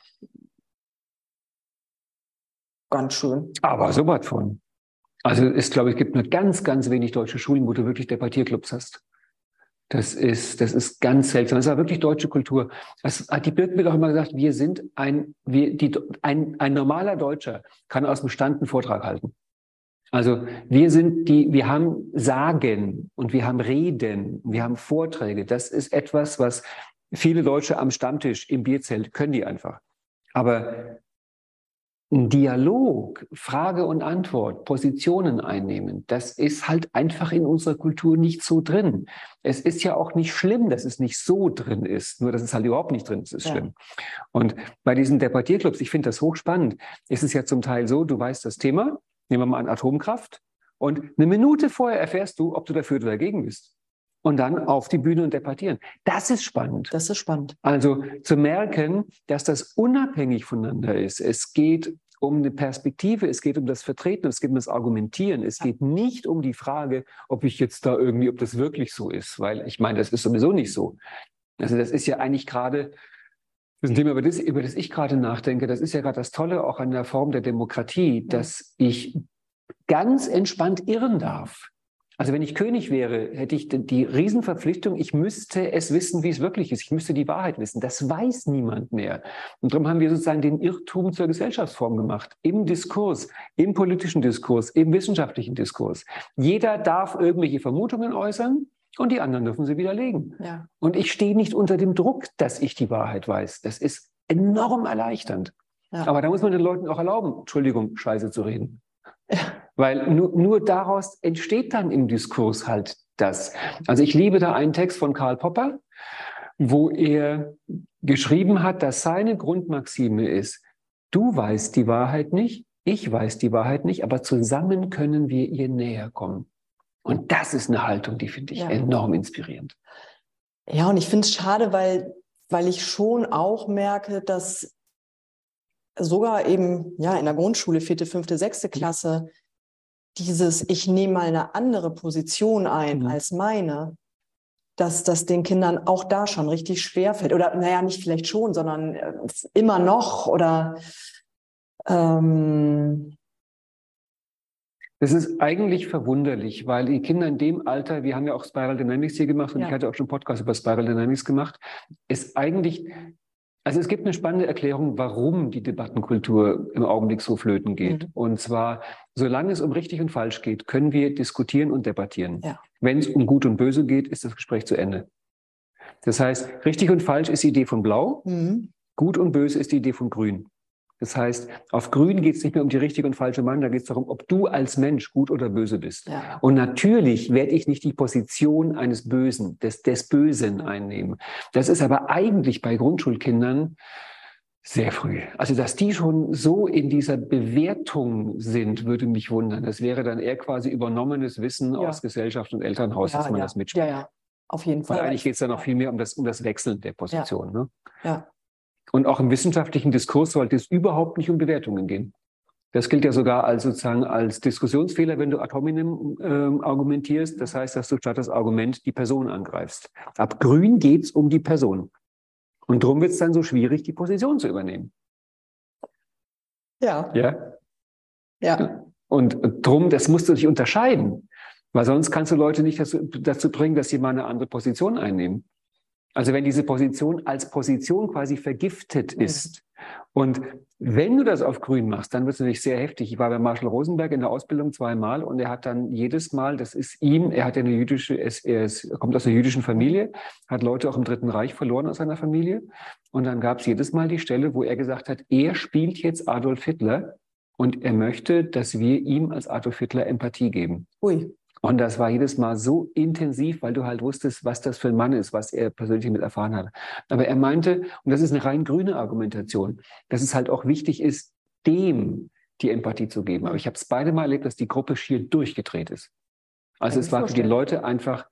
ganz schön. Aber so was von. Also es, glaube ich, gibt nur ganz, ganz wenig deutsche Schulen, wo du wirklich Debattierclubs hast. Das ist, das ist ganz seltsam. Das ist aber wirklich deutsche Kultur. Das hat die Birkenbill auch immer gesagt, wir sind ein, wir, die, ein, ein normaler Deutscher kann aus dem Stand einen Vortrag halten. Also wir sind die, wir haben Sagen und wir haben Reden, wir haben Vorträge. Das ist etwas, was viele Deutsche am Stammtisch im Bierzelt können die einfach. Aber ein Dialog, Frage und Antwort, Positionen einnehmen, das ist halt einfach in unserer Kultur nicht so drin. Es ist ja auch nicht schlimm, dass es nicht so drin ist, nur dass es halt überhaupt nicht drin ist, ist Ja. schlimm. Und bei diesen Debattierclubs, ich finde das hochspannend, ist es ja zum Teil so, du weißt das Thema, nehmen wir mal an Atomkraft, und eine Minute vorher erfährst du, ob du dafür oder dagegen bist. Und dann auf die Bühne und debattieren. Das ist spannend. Das ist spannend. Also zu merken, dass das unabhängig voneinander ist. Es geht um eine Perspektive, es geht um das Vertreten, es geht um das Argumentieren. Es geht nicht um die Frage, ob ich jetzt da irgendwie, ob das wirklich so ist, weil ich meine, das ist sowieso nicht so. Also das ist ja eigentlich gerade, das ist ein Thema, über das, über das ich gerade nachdenke, das ist ja gerade das Tolle auch an der Form der Demokratie, dass ich ganz entspannt irren darf. Also wenn ich König wäre, hätte ich die- Riesenverpflichtung, ich müsste es wissen, wie es wirklich ist. Ich müsste die Wahrheit wissen. Das weiß niemand mehr. Und darum haben wir sozusagen den Irrtum zur Gesellschaftsform gemacht. Im Diskurs, im politischen Diskurs, im wissenschaftlichen Diskurs. Jeder darf irgendwelche Vermutungen äußern und die anderen dürfen sie widerlegen. Ja. Und ich stehe nicht unter dem Druck, dass ich die Wahrheit weiß. Das ist enorm erleichternd. Ja. Aber da muss man den Leuten auch erlauben, Entschuldigung, Scheiße zu reden. Weil nur, nur daraus entsteht dann im Diskurs halt das. Also ich liebe da einen Text von Karl Popper, wo er geschrieben hat, dass seine Grundmaxime ist, du weißt die Wahrheit nicht, ich weiß die Wahrheit nicht, aber zusammen können wir ihr näher kommen. Und das ist eine Haltung, die finde ich Ja. enorm inspirierend. Ja, und ich finde es schade, weil, weil ich schon auch merke, dass sogar eben ja in der Grundschule, vierte, fünfte, sechste Klasse, dieses Ich nehme mal eine andere Position ein Mhm. als meine, dass das den Kindern auch da schon richtig schwer fällt. Oder naja, nicht vielleicht schon, sondern äh, immer noch oder ähm, Das ist eigentlich verwunderlich, weil die Kinder in dem Alter, wir haben ja auch Spiral Dynamics hier gemacht und Ja. ich hatte auch schon einen Podcast über Spiral Dynamics gemacht, ist eigentlich, also es gibt eine spannende Erklärung, warum die Debattenkultur im Augenblick so flöten geht. Mhm. Und zwar, solange es um richtig und falsch geht, können wir diskutieren und debattieren. Ja. Wenn es um gut und böse geht, ist das Gespräch zu Ende. Das heißt, richtig und falsch ist die Idee von Blau, mhm. Gut und böse ist die Idee von Grün. Das heißt, auf Grün geht es nicht mehr um die richtige und falsche Meinung, da geht es darum, ob du als Mensch gut oder böse bist. ja. Und natürlich werde ich nicht die Position eines Bösen, des, des Bösen einnehmen. Das ist aber eigentlich bei Grundschulkindern sehr früh. Also, dass die schon so in dieser Bewertung sind, würde mich wundern. Das wäre dann eher quasi übernommenes Wissen Ja. aus Gesellschaft und Elternhaus, dass man ja. das mitspielt. ja, ja, auf jeden Fall. Weil eigentlich geht es dann auch viel mehr um das, um das Wechseln der Position. Ne? Ja. Und auch im wissenschaftlichen Diskurs sollte es überhaupt nicht um Bewertungen gehen. Das gilt ja sogar als sozusagen als Diskussionsfehler, wenn du ad hominem ähm, argumentierst. Das heißt, dass du statt das Argument die Person angreifst. Ab Grün geht es um die Person. Und darum wird es dann so schwierig, die Position zu übernehmen. Ja, Ja. ja. Und drum, das musst du dich unterscheiden. Weil sonst kannst du Leute nicht dazu, dazu bringen, dass sie mal eine andere Position einnehmen. Also wenn diese Position als Position quasi vergiftet ist. Und wenn du das auf Grün machst, dann wird es natürlich sehr heftig. Ich war bei Marshall Rosenberg in der Ausbildung zweimal und er hat dann jedes Mal, das ist ihm, er hat ja eine jüdische, er, er, ist, er kommt aus einer jüdischen Familie, hat Leute auch im Dritten Reich verloren aus seiner Familie. Und dann gab es jedes Mal die Stelle, wo er gesagt hat, er spielt jetzt Adolf Hitler und er möchte, dass wir ihm als Adolf Hitler Empathie geben. Ui. Und das war jedes Mal so intensiv, weil du halt wusstest, was das für ein Mann ist, was er persönlich mit erfahren hat. Aber er meinte, und das ist eine rein grüne Argumentation, dass es halt auch wichtig ist, dem die Empathie zu geben. Aber ich habe es beide Mal erlebt, dass die Gruppe schier durchgedreht ist. Also Kann es war für die. Leute einfach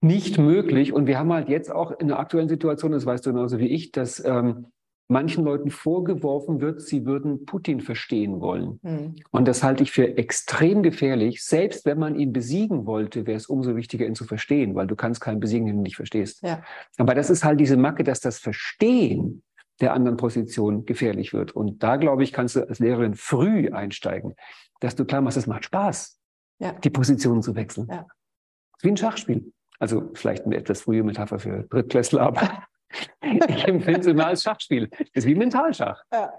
nicht möglich. Und wir haben halt jetzt auch in der aktuellen Situation, das weißt du genauso wie ich, dass ähm, manchen Leuten vorgeworfen wird, sie würden Putin verstehen wollen. Hm. Und das halte ich für extrem gefährlich. Selbst wenn man ihn besiegen wollte, wäre es umso wichtiger, ihn zu verstehen, weil du kannst keinen besiegen, den du nicht verstehst. Ja. Aber das ist halt diese Macke, dass das Verstehen der anderen Position gefährlich wird. Und da, glaube ich, kannst du als Lehrerin früh einsteigen, dass du klar machst, es macht Spaß, Ja. die Positionen zu wechseln. Ja. Wie ein Schachspiel. Also vielleicht eine etwas frühe Metapher für Drittklässler, aber ich empfinde es immer als Schachspiel. Das ist wie Mentalschach. Ja.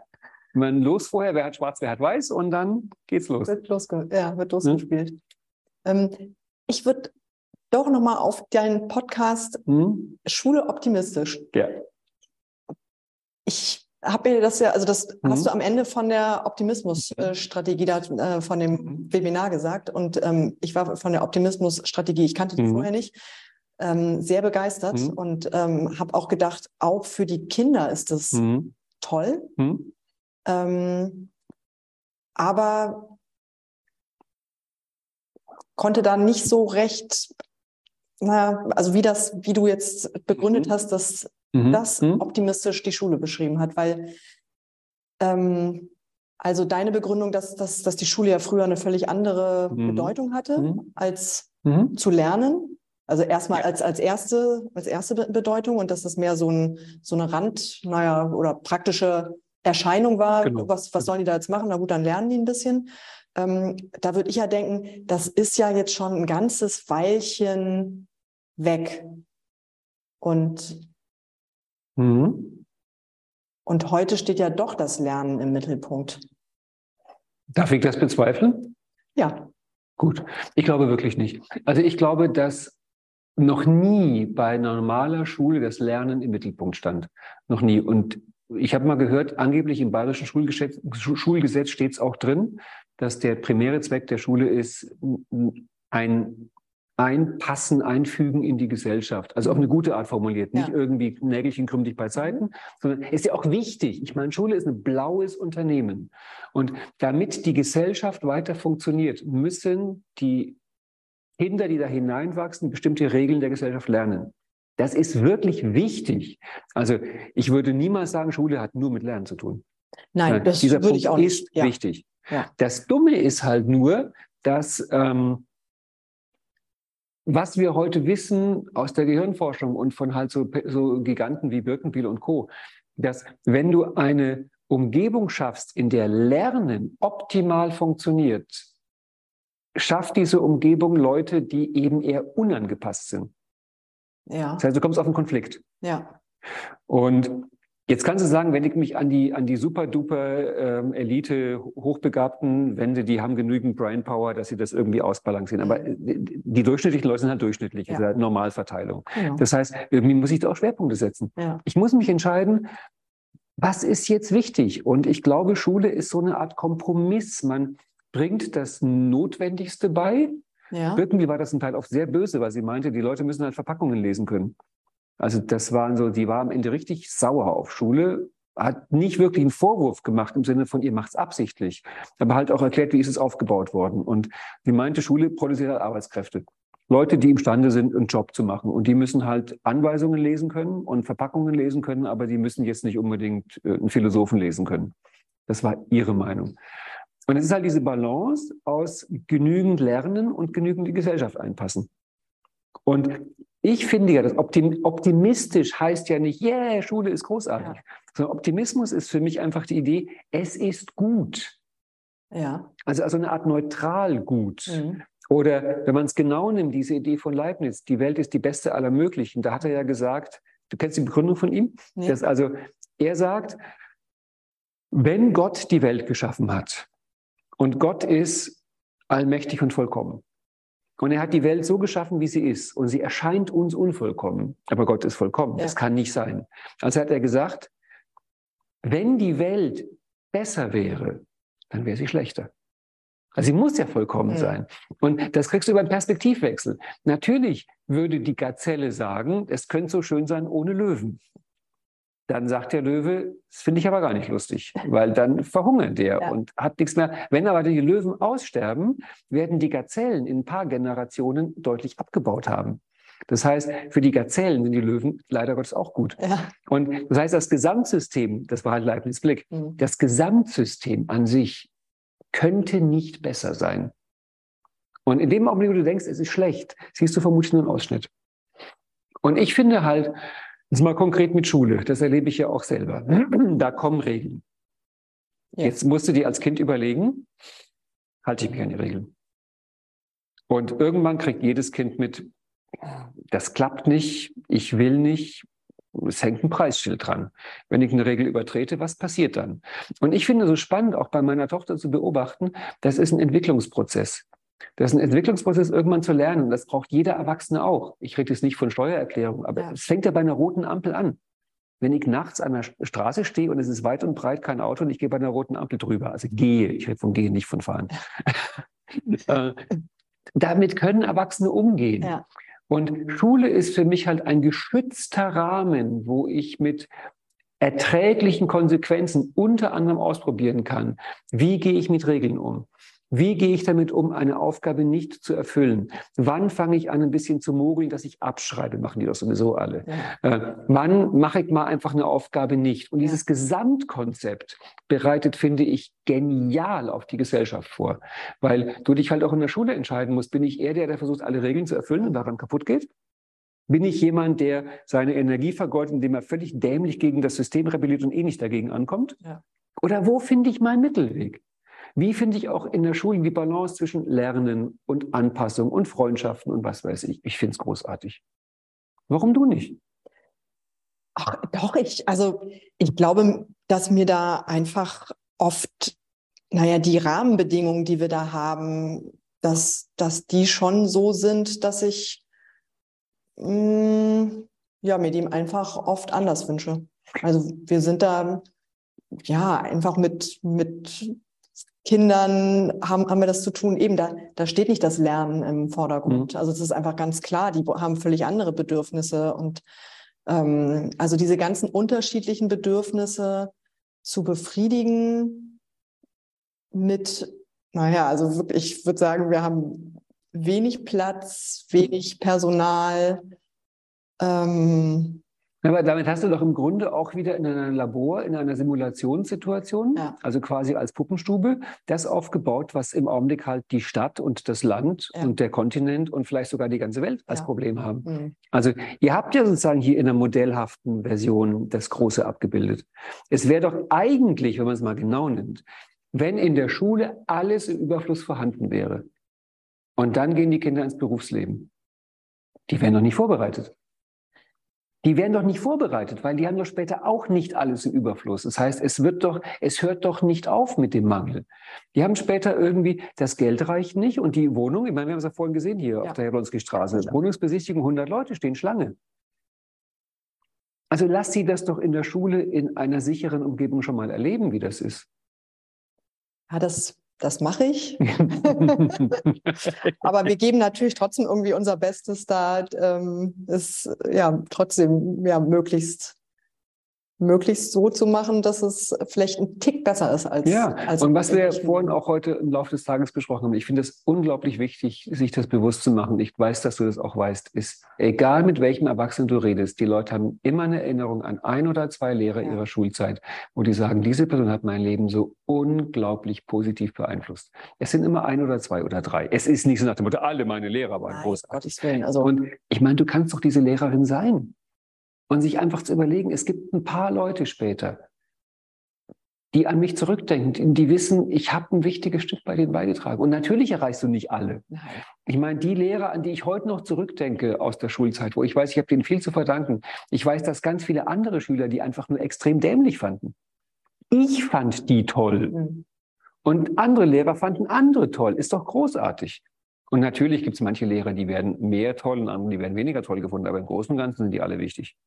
Man los vorher, wer hat schwarz, wer hat weiß und dann geht's los. Wird, losge ja, wird losgespielt. Ähm, ich würde doch nochmal auf deinen Podcast Hm? Schule optimistisch. Ja. Ich habe mir das ja, also das Mhm. hast du am Ende von der Optimismus-Strategie äh, von dem Webinar gesagt. Und ähm, ich war von der Optimismus-Strategie, ich kannte die Mhm. vorher nicht, ähm, sehr begeistert Mhm. und ähm, habe auch gedacht, auch für die Kinder ist das Hm? toll. Hm? Ähm, aber konnte da nicht so recht, naja, also wie das, wie du jetzt begründet Mhm. hast, dass Mhm. das Hm? optimistisch die Schule beschrieben hat, weil ähm, also deine Begründung, dass, dass, dass die Schule ja früher eine völlig andere Mhm. Bedeutung hatte Mhm. als Mhm. zu lernen. Also erstmal als, als erste, als erste Be- Bedeutung und dass das mehr so, ein, so eine Rand, naja, oder praktische Erscheinung war. Genau. Was, was sollen die da jetzt machen? Na gut, dann lernen die ein bisschen. Ähm, da würde ich ja denken, das ist ja jetzt schon ein ganzes Weilchen weg. Und, Mhm. und heute steht ja doch das Lernen im Mittelpunkt. Darf ich das bezweifeln? Ja, Gut. Ich glaube wirklich nicht. Also ich glaube, dass noch nie bei einer normaler Schule das Lernen im Mittelpunkt stand. Noch nie. Und ich habe mal gehört, angeblich im bayerischen Schulgesetz, Schu- Schulgesetz steht es auch drin, dass der primäre Zweck der Schule ist, ein Einpassen, Einfügen in die Gesellschaft. Also auf eine gute Art formuliert, nicht Ja. irgendwie Nägelchen krümm dich bei Zeiten, sondern ist ja auch wichtig. Ich meine, Schule ist ein blaues Unternehmen. Und damit die Gesellschaft weiter funktioniert, müssen die Kinder, die da hineinwachsen, bestimmte Regeln der Gesellschaft lernen. Das ist wirklich wichtig. Also ich würde niemals sagen, Schule hat nur mit Lernen zu tun. Nein, das Dieser würde Punkt ich auch nicht. ist Ja. wichtig. Ja. Das Dumme ist halt nur, dass ähm, was wir heute wissen aus der Gehirnforschung und von halt so, so Giganten wie Birkenbiel und Co., dass wenn du eine Umgebung schaffst, in der Lernen optimal funktioniert, schafft diese Umgebung Leute, die eben eher unangepasst sind. Ja, Das heißt, du kommst auf einen Konflikt. ja, Und jetzt kannst du sagen, wenn ich mich an die, an die super-duper ähm, Elite Hochbegabten wende, die haben genügend Brainpower, dass sie das irgendwie ausbalancieren. Aber äh, die durchschnittlichen Leute sind halt durchschnittlich, das ist Ja. halt Normalverteilung. genau. Das heißt, irgendwie muss ich da auch Schwerpunkte setzen. ja. Ich muss mich entscheiden, was ist jetzt wichtig? Und ich glaube, Schule ist so eine Art Kompromiss. Man bringt das Notwendigste bei, ja. Birkenbiel war das ein Teil oft sehr böse, weil sie meinte, die Leute müssen halt Verpackungen lesen können. Also das waren so, die war am Ende richtig sauer auf Schule, hat nicht wirklich einen Vorwurf gemacht im Sinne von, ihr macht's absichtlich, aber halt auch erklärt, wie ist es aufgebaut worden. Und sie meinte, Schule produziert halt Arbeitskräfte. Leute, die imstande sind, einen Job zu machen. Und die müssen halt Anweisungen lesen können und Verpackungen lesen können, aber die müssen jetzt nicht unbedingt äh, einen Philosophen lesen können. Das war ihre Meinung. Und es ist halt diese Balance aus genügend Lernen und genügend die Gesellschaft einpassen. Und ich finde ja, das Optim optimistisch heißt ja nicht, yeah, Schule ist großartig. Sondern Optimismus ist für mich einfach die Idee, es ist gut. ja. Also, also eine Art neutral gut. Mhm. Oder wenn man es genau nimmt, diese Idee von Leibniz, die Welt ist die beste aller möglichen. Da hat er ja gesagt, du kennst die Begründung von ihm? Nee. Also, er sagt, wenn Gott die Welt geschaffen hat und Gott ist allmächtig und vollkommen und er hat die Welt so geschaffen, wie sie ist und sie erscheint uns unvollkommen, aber Gott ist vollkommen. Ja. Das kann nicht sein. Also hat er gesagt, wenn die Welt besser wäre, dann wäre sie schlechter. Also sie muss ja vollkommen Mhm. sein. Und das kriegst du über einen Perspektivwechsel. Natürlich würde die Gazelle sagen, es könnte so schön sein ohne Löwen. Dann sagt der Löwe, das finde ich aber gar nicht lustig, weil dann verhungert der Ja. und hat nichts mehr. Wenn aber die Löwen aussterben, werden die Gazellen in ein paar Generationen deutlich abgebaut haben. Das heißt, für die Gazellen sind die Löwen leider Gottes auch gut. Ja. Und das heißt, das Gesamtsystem, das war halt Leibniz Blick, Mhm. das Gesamtsystem an sich könnte nicht besser sein. Und in dem Augenblick, wo du denkst, es ist schlecht, siehst du vermutlich nur einen Ausschnitt. Und ich finde halt, jetzt mal konkret mit Schule, das erlebe ich ja auch selber. Da kommen Regeln. Ja. Jetzt musst du dir als Kind überlegen, halte ich mich an die Regeln. Und irgendwann kriegt jedes Kind mit, das klappt nicht, ich will nicht, es hängt ein Preisschild dran. Wenn ich eine Regel übertrete, was passiert dann? Und ich finde so spannend, auch bei meiner Tochter zu beobachten, das ist ein Entwicklungsprozess. Das ist ein Entwicklungsprozess, irgendwann zu lernen. Das braucht jeder Erwachsene auch. Ich rede jetzt nicht von Steuererklärung, aber Ja. es fängt ja bei einer roten Ampel an. Wenn ich nachts an der Straße stehe und es ist weit und breit kein Auto und ich gehe bei einer roten Ampel drüber, also gehe, ich rede von gehen, nicht von fahren. äh, damit können Erwachsene umgehen. Ja. Und Schule ist für mich halt ein geschützter Rahmen, wo ich mit erträglichen Konsequenzen unter anderem ausprobieren kann. Wie gehe ich mit Regeln um? Wie gehe ich damit um, eine Aufgabe nicht zu erfüllen? Wann fange ich an, ein bisschen zu mogeln, dass ich abschreibe? Machen die doch sowieso alle. Ja. Äh, wann mache ich mal einfach eine Aufgabe nicht? Und dieses Gesamtkonzept bereitet, finde ich, genial auf die Gesellschaft vor. Weil du dich halt auch in der Schule entscheiden musst, bin ich eher der, der versucht, alle Regeln zu erfüllen und daran kaputt geht? Bin ich jemand, der seine Energie vergeudet, indem er völlig dämlich gegen das System rebelliert und eh nicht dagegen ankommt? Ja. Oder wo finde ich meinen Mittelweg? Wie finde ich auch in der Schule die Balance zwischen Lernen und Anpassung und Freundschaften und was weiß ich? Ich finde es großartig. Warum du nicht? Ach, doch, ich, also ich glaube, dass mir da einfach oft, naja, die Rahmenbedingungen, die wir da haben, dass, dass die schon so sind, dass ich mh, ja, mir die einfach oft anders wünsche. Also wir sind da ja einfach mit, mit Kindern haben, haben wir das zu tun. Eben, da, da steht nicht das Lernen im Vordergrund. Also es ist einfach ganz klar, die haben völlig andere Bedürfnisse und ähm, also diese ganzen unterschiedlichen Bedürfnisse zu befriedigen mit, naja, also wirklich, ich würde sagen, wir haben wenig Platz, wenig Personal. Ähm, aber damit hast du doch im Grunde auch wieder in einem Labor, in einer Simulationssituation, Ja. also quasi als Puppenstube, das aufgebaut, was im Augenblick halt die Stadt und das Land Ja. und der Kontinent und vielleicht sogar die ganze Welt als Ja. Problem haben. hm, Also ihr habt ja sozusagen hier in einer modellhaften Version das Große abgebildet. Es wäre doch eigentlich, wenn man es mal genau nimmt, wenn in der Schule alles im Überfluss vorhanden wäre und dann gehen die Kinder ins Berufsleben. Die werden doch nicht vorbereitet. Die werden doch nicht vorbereitet, weil die haben doch später auch nicht alles im Überfluss. Das heißt, es wird doch, es hört doch nicht auf mit dem Mangel. Die haben später irgendwie, das Geld reicht nicht und die Wohnung, ich meine, wir haben es ja vorhin gesehen hier Ja. auf der Jablonski-Straße, Ja. Wohnungsbesichtigung, 100 Leute stehen Schlange. Also lass sie das doch in der Schule in einer sicheren Umgebung schon mal erleben, wie das ist. ja, das, das mache ich. Aber wir geben natürlich trotzdem irgendwie unser Bestes, da ähm, es ja trotzdem ja möglichst möglichst so zu machen, dass es vielleicht ein Tick besser ist als Ja, als und was wir ich- vorhin auch heute im Laufe des Tages besprochen haben, ich finde es unglaublich wichtig, sich das bewusst zu machen. Ich weiß, dass du das auch weißt, ist, egal mit welchem Erwachsenen du redest, die Leute haben immer eine Erinnerung an ein oder zwei Lehrer Ja. ihrer Schulzeit, wo die sagen, diese Person hat mein Leben so unglaublich positiv beeinflusst. Es sind immer ein oder zwei oder drei. Es ist nicht so nach dem Motto, alle meine Lehrer waren Nein, großartig. Gottes Willen. Also Und ich meine, du kannst doch diese Lehrerin sein. Und sich einfach zu überlegen, es gibt ein paar Leute später, die an mich zurückdenken, die wissen, ich habe ein wichtiges Stück bei denen beigetragen. Und natürlich erreichst du nicht alle. nein. Ich meine, die Lehrer, an die ich heute noch zurückdenke aus der Schulzeit, wo ich weiß, ich habe denen viel zu verdanken. Ich weiß, dass ganz viele andere Schüler, die einfach nur extrem dämlich fanden. Ich fand die toll. Hm. Und andere Lehrer fanden andere toll. Ist doch großartig. Und natürlich gibt es manche Lehrer, die werden mehr toll und andere, die werden weniger toll gefunden. Aber im Großen und Ganzen sind die alle wichtig.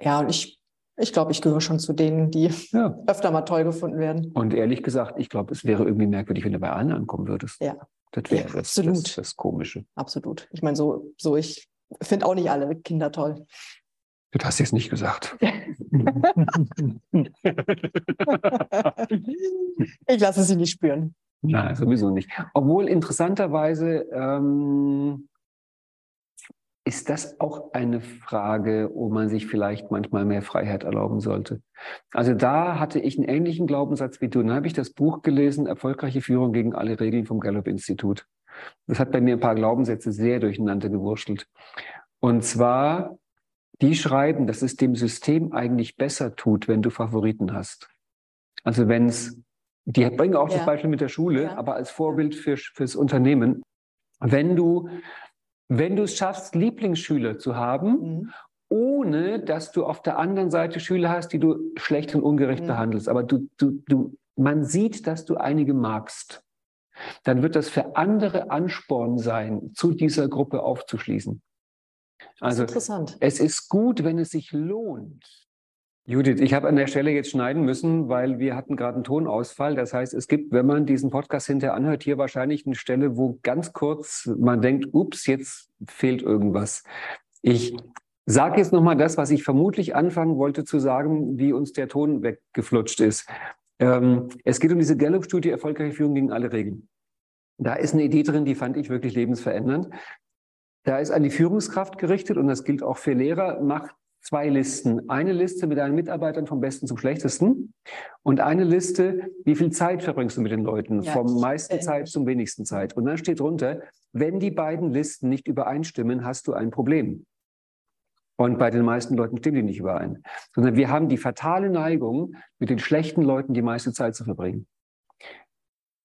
Ja, und ich, ich glaube, ich gehöre schon zu denen, die Ja. öfter mal toll gefunden werden. Und ehrlich gesagt, ich glaube, es wäre irgendwie merkwürdig, wenn du bei allen ankommen würdest. Ja. Das wäre Ja, das, absolut. das, das Komische. Absolut. Ich meine, so, so ich finde auch nicht alle Kinder toll. Das hast du jetzt nicht gesagt. ich lasse sie nicht spüren. Nein, sowieso nicht. Obwohl interessanterweise ähm, ist das auch eine Frage, wo man sich vielleicht manchmal mehr Freiheit erlauben sollte. Also da hatte ich einen ähnlichen Glaubenssatz wie du. Dann habe ich das Buch gelesen, Erfolgreiche Führung gegen alle Regeln vom Gallup-Institut. Das hat bei mir ein paar Glaubenssätze sehr durcheinander gewurschtelt. Und zwar, die schreiben, dass es dem System eigentlich besser tut, wenn du Favoriten hast. Also wenn es, die bringen auch das Ja. Beispiel mit der Schule, Ja. aber als Vorbild für, fürs Unternehmen. Wenn du, wenn du es schaffst, Lieblingsschüler zu haben, Mhm. ohne dass du auf der anderen Seite Schüler hast, die du schlecht und ungerecht Mhm. behandelst, aber du, du, du, man sieht, dass du einige magst, dann wird das für andere Ansporn sein, zu dieser Gruppe aufzuschließen. Also interessant. es ist gut, wenn es sich lohnt. Judith, ich habe an der Stelle jetzt schneiden müssen, weil wir hatten gerade einen Tonausfall. Das heißt, es gibt, wenn man diesen Podcast hinterher anhört, hier wahrscheinlich eine Stelle, wo ganz kurz man denkt, ups, jetzt fehlt irgendwas. Ich sage jetzt nochmal das, was ich vermutlich anfangen wollte zu sagen, wie uns der Ton weggeflutscht ist. Ähm, es geht um diese Gallup-Studie Erfolgreiche Führung gegen alle Regeln. Da ist eine Idee drin, die fand ich wirklich lebensverändernd. Da ist an die Führungskraft gerichtet und das gilt auch für Lehrer, macht zwei Listen. Eine Liste mit deinen Mitarbeitern vom Besten zum Schlechtesten und eine Liste, wie viel Zeit verbringst du mit den Leuten, Ja, vom meisten Zeit zum wenigsten Zeit. Und dann steht drunter, wenn die beiden Listen nicht übereinstimmen, hast du ein Problem. Und bei den meisten Leuten stimmen die nicht überein. Sondern wir haben die fatale Neigung, mit den schlechten Leuten die meiste Zeit zu verbringen.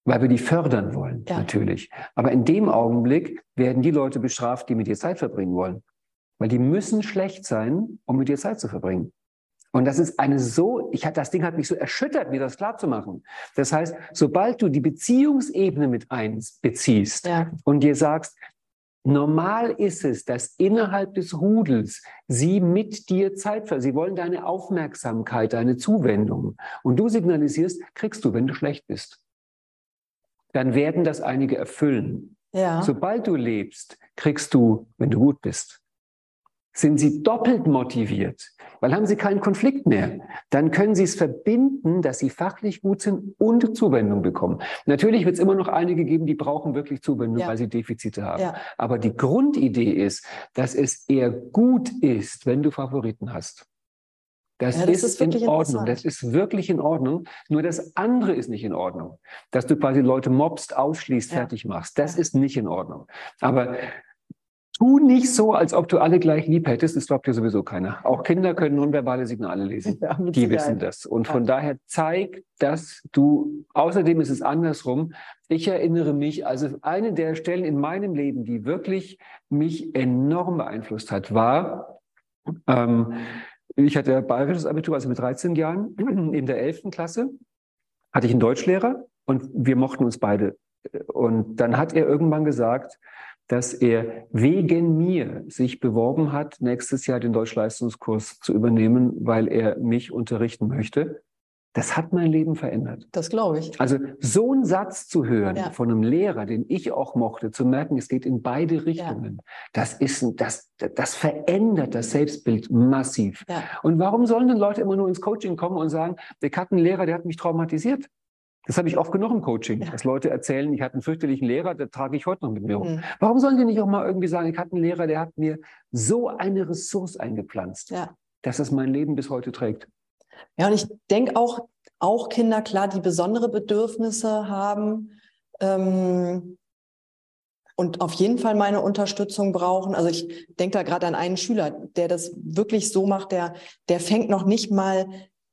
Weil wir die fördern wollen, Ja. natürlich. Aber in dem Augenblick werden die Leute bestraft, die mit dir Zeit verbringen wollen. Weil die müssen schlecht sein, um mit dir Zeit zu verbringen. Und das ist eine so, ich hatte, das Ding hat mich so erschüttert, mir das klar zu machen. Das heißt, sobald du die Beziehungsebene mit einbeziehst Ja. und dir sagst, normal ist es, dass innerhalb des Rudels sie mit dir Zeit ver, sie wollen deine Aufmerksamkeit, deine Zuwendung. Und du signalisierst, kriegst du, wenn du schlecht bist. Dann werden das einige erfüllen. Ja. Sobald du lebst, kriegst du, wenn du gut bist. Sind sie doppelt motiviert, weil haben sie keinen Konflikt mehr. Dann können sie es verbinden, dass sie fachlich gut sind und Zuwendung bekommen. Natürlich wird es immer noch einige geben, die brauchen wirklich Zuwendung, Ja. weil sie Defizite haben. Ja. Aber die Grundidee ist, dass es eher gut ist, wenn du Favoriten hast. Das, Ja, das ist, ist in Ordnung. Das ist wirklich in Ordnung. Nur das andere ist nicht in Ordnung. Dass du quasi Leute mobst, ausschließt, Ja. fertig machst. Das Ja. ist nicht in Ordnung. Aber tu nicht so, als ob du alle gleich lieb hättest. Das glaubt dir sowieso keiner. Auch Kinder können nonverbale Signale lesen. Ja, Die wissen das. Und von daher zeig, dass du, außerdem ist es andersrum. Ich erinnere mich, also eine der Stellen in meinem Leben, die wirklich mich enorm beeinflusst hat, war, ähm, ich hatte bayerisches Abitur, also mit 13 Jahren, in der 11. Klasse hatte ich einen Deutschlehrer und wir mochten uns beide. Und dann hat er irgendwann gesagt, dass er wegen mir sich beworben hat, nächstes Jahr den Deutschleistungskurs zu übernehmen, weil er mich unterrichten möchte. Das hat mein Leben verändert. Das glaube ich. Also so einen Satz zu hören Ja. von einem Lehrer, den ich auch mochte, zu merken, es geht in beide Richtungen, das ist das, das verändert das Selbstbild massiv. Ja. Und warum sollen denn Leute immer nur ins Coaching kommen und sagen, der hat einen Lehrer, der hat mich traumatisiert? Das habe ich oft genug im Coaching, Ja. dass Leute erzählen, ich hatte einen fürchterlichen Lehrer, der trage ich heute noch mit mir rum. Mhm. Warum sollen die nicht auch mal irgendwie sagen, ich hatte einen Lehrer, der hat mir so eine Ressource eingepflanzt, Ja. dass es mein Leben bis heute trägt? Ja, und ich denke auch, auch Kinder, klar, die besondere Bedürfnisse haben ähm, und auf jeden Fall meine Unterstützung brauchen. Also ich denke da gerade an einen Schüler, der das wirklich so macht, der, der fängt noch nicht mal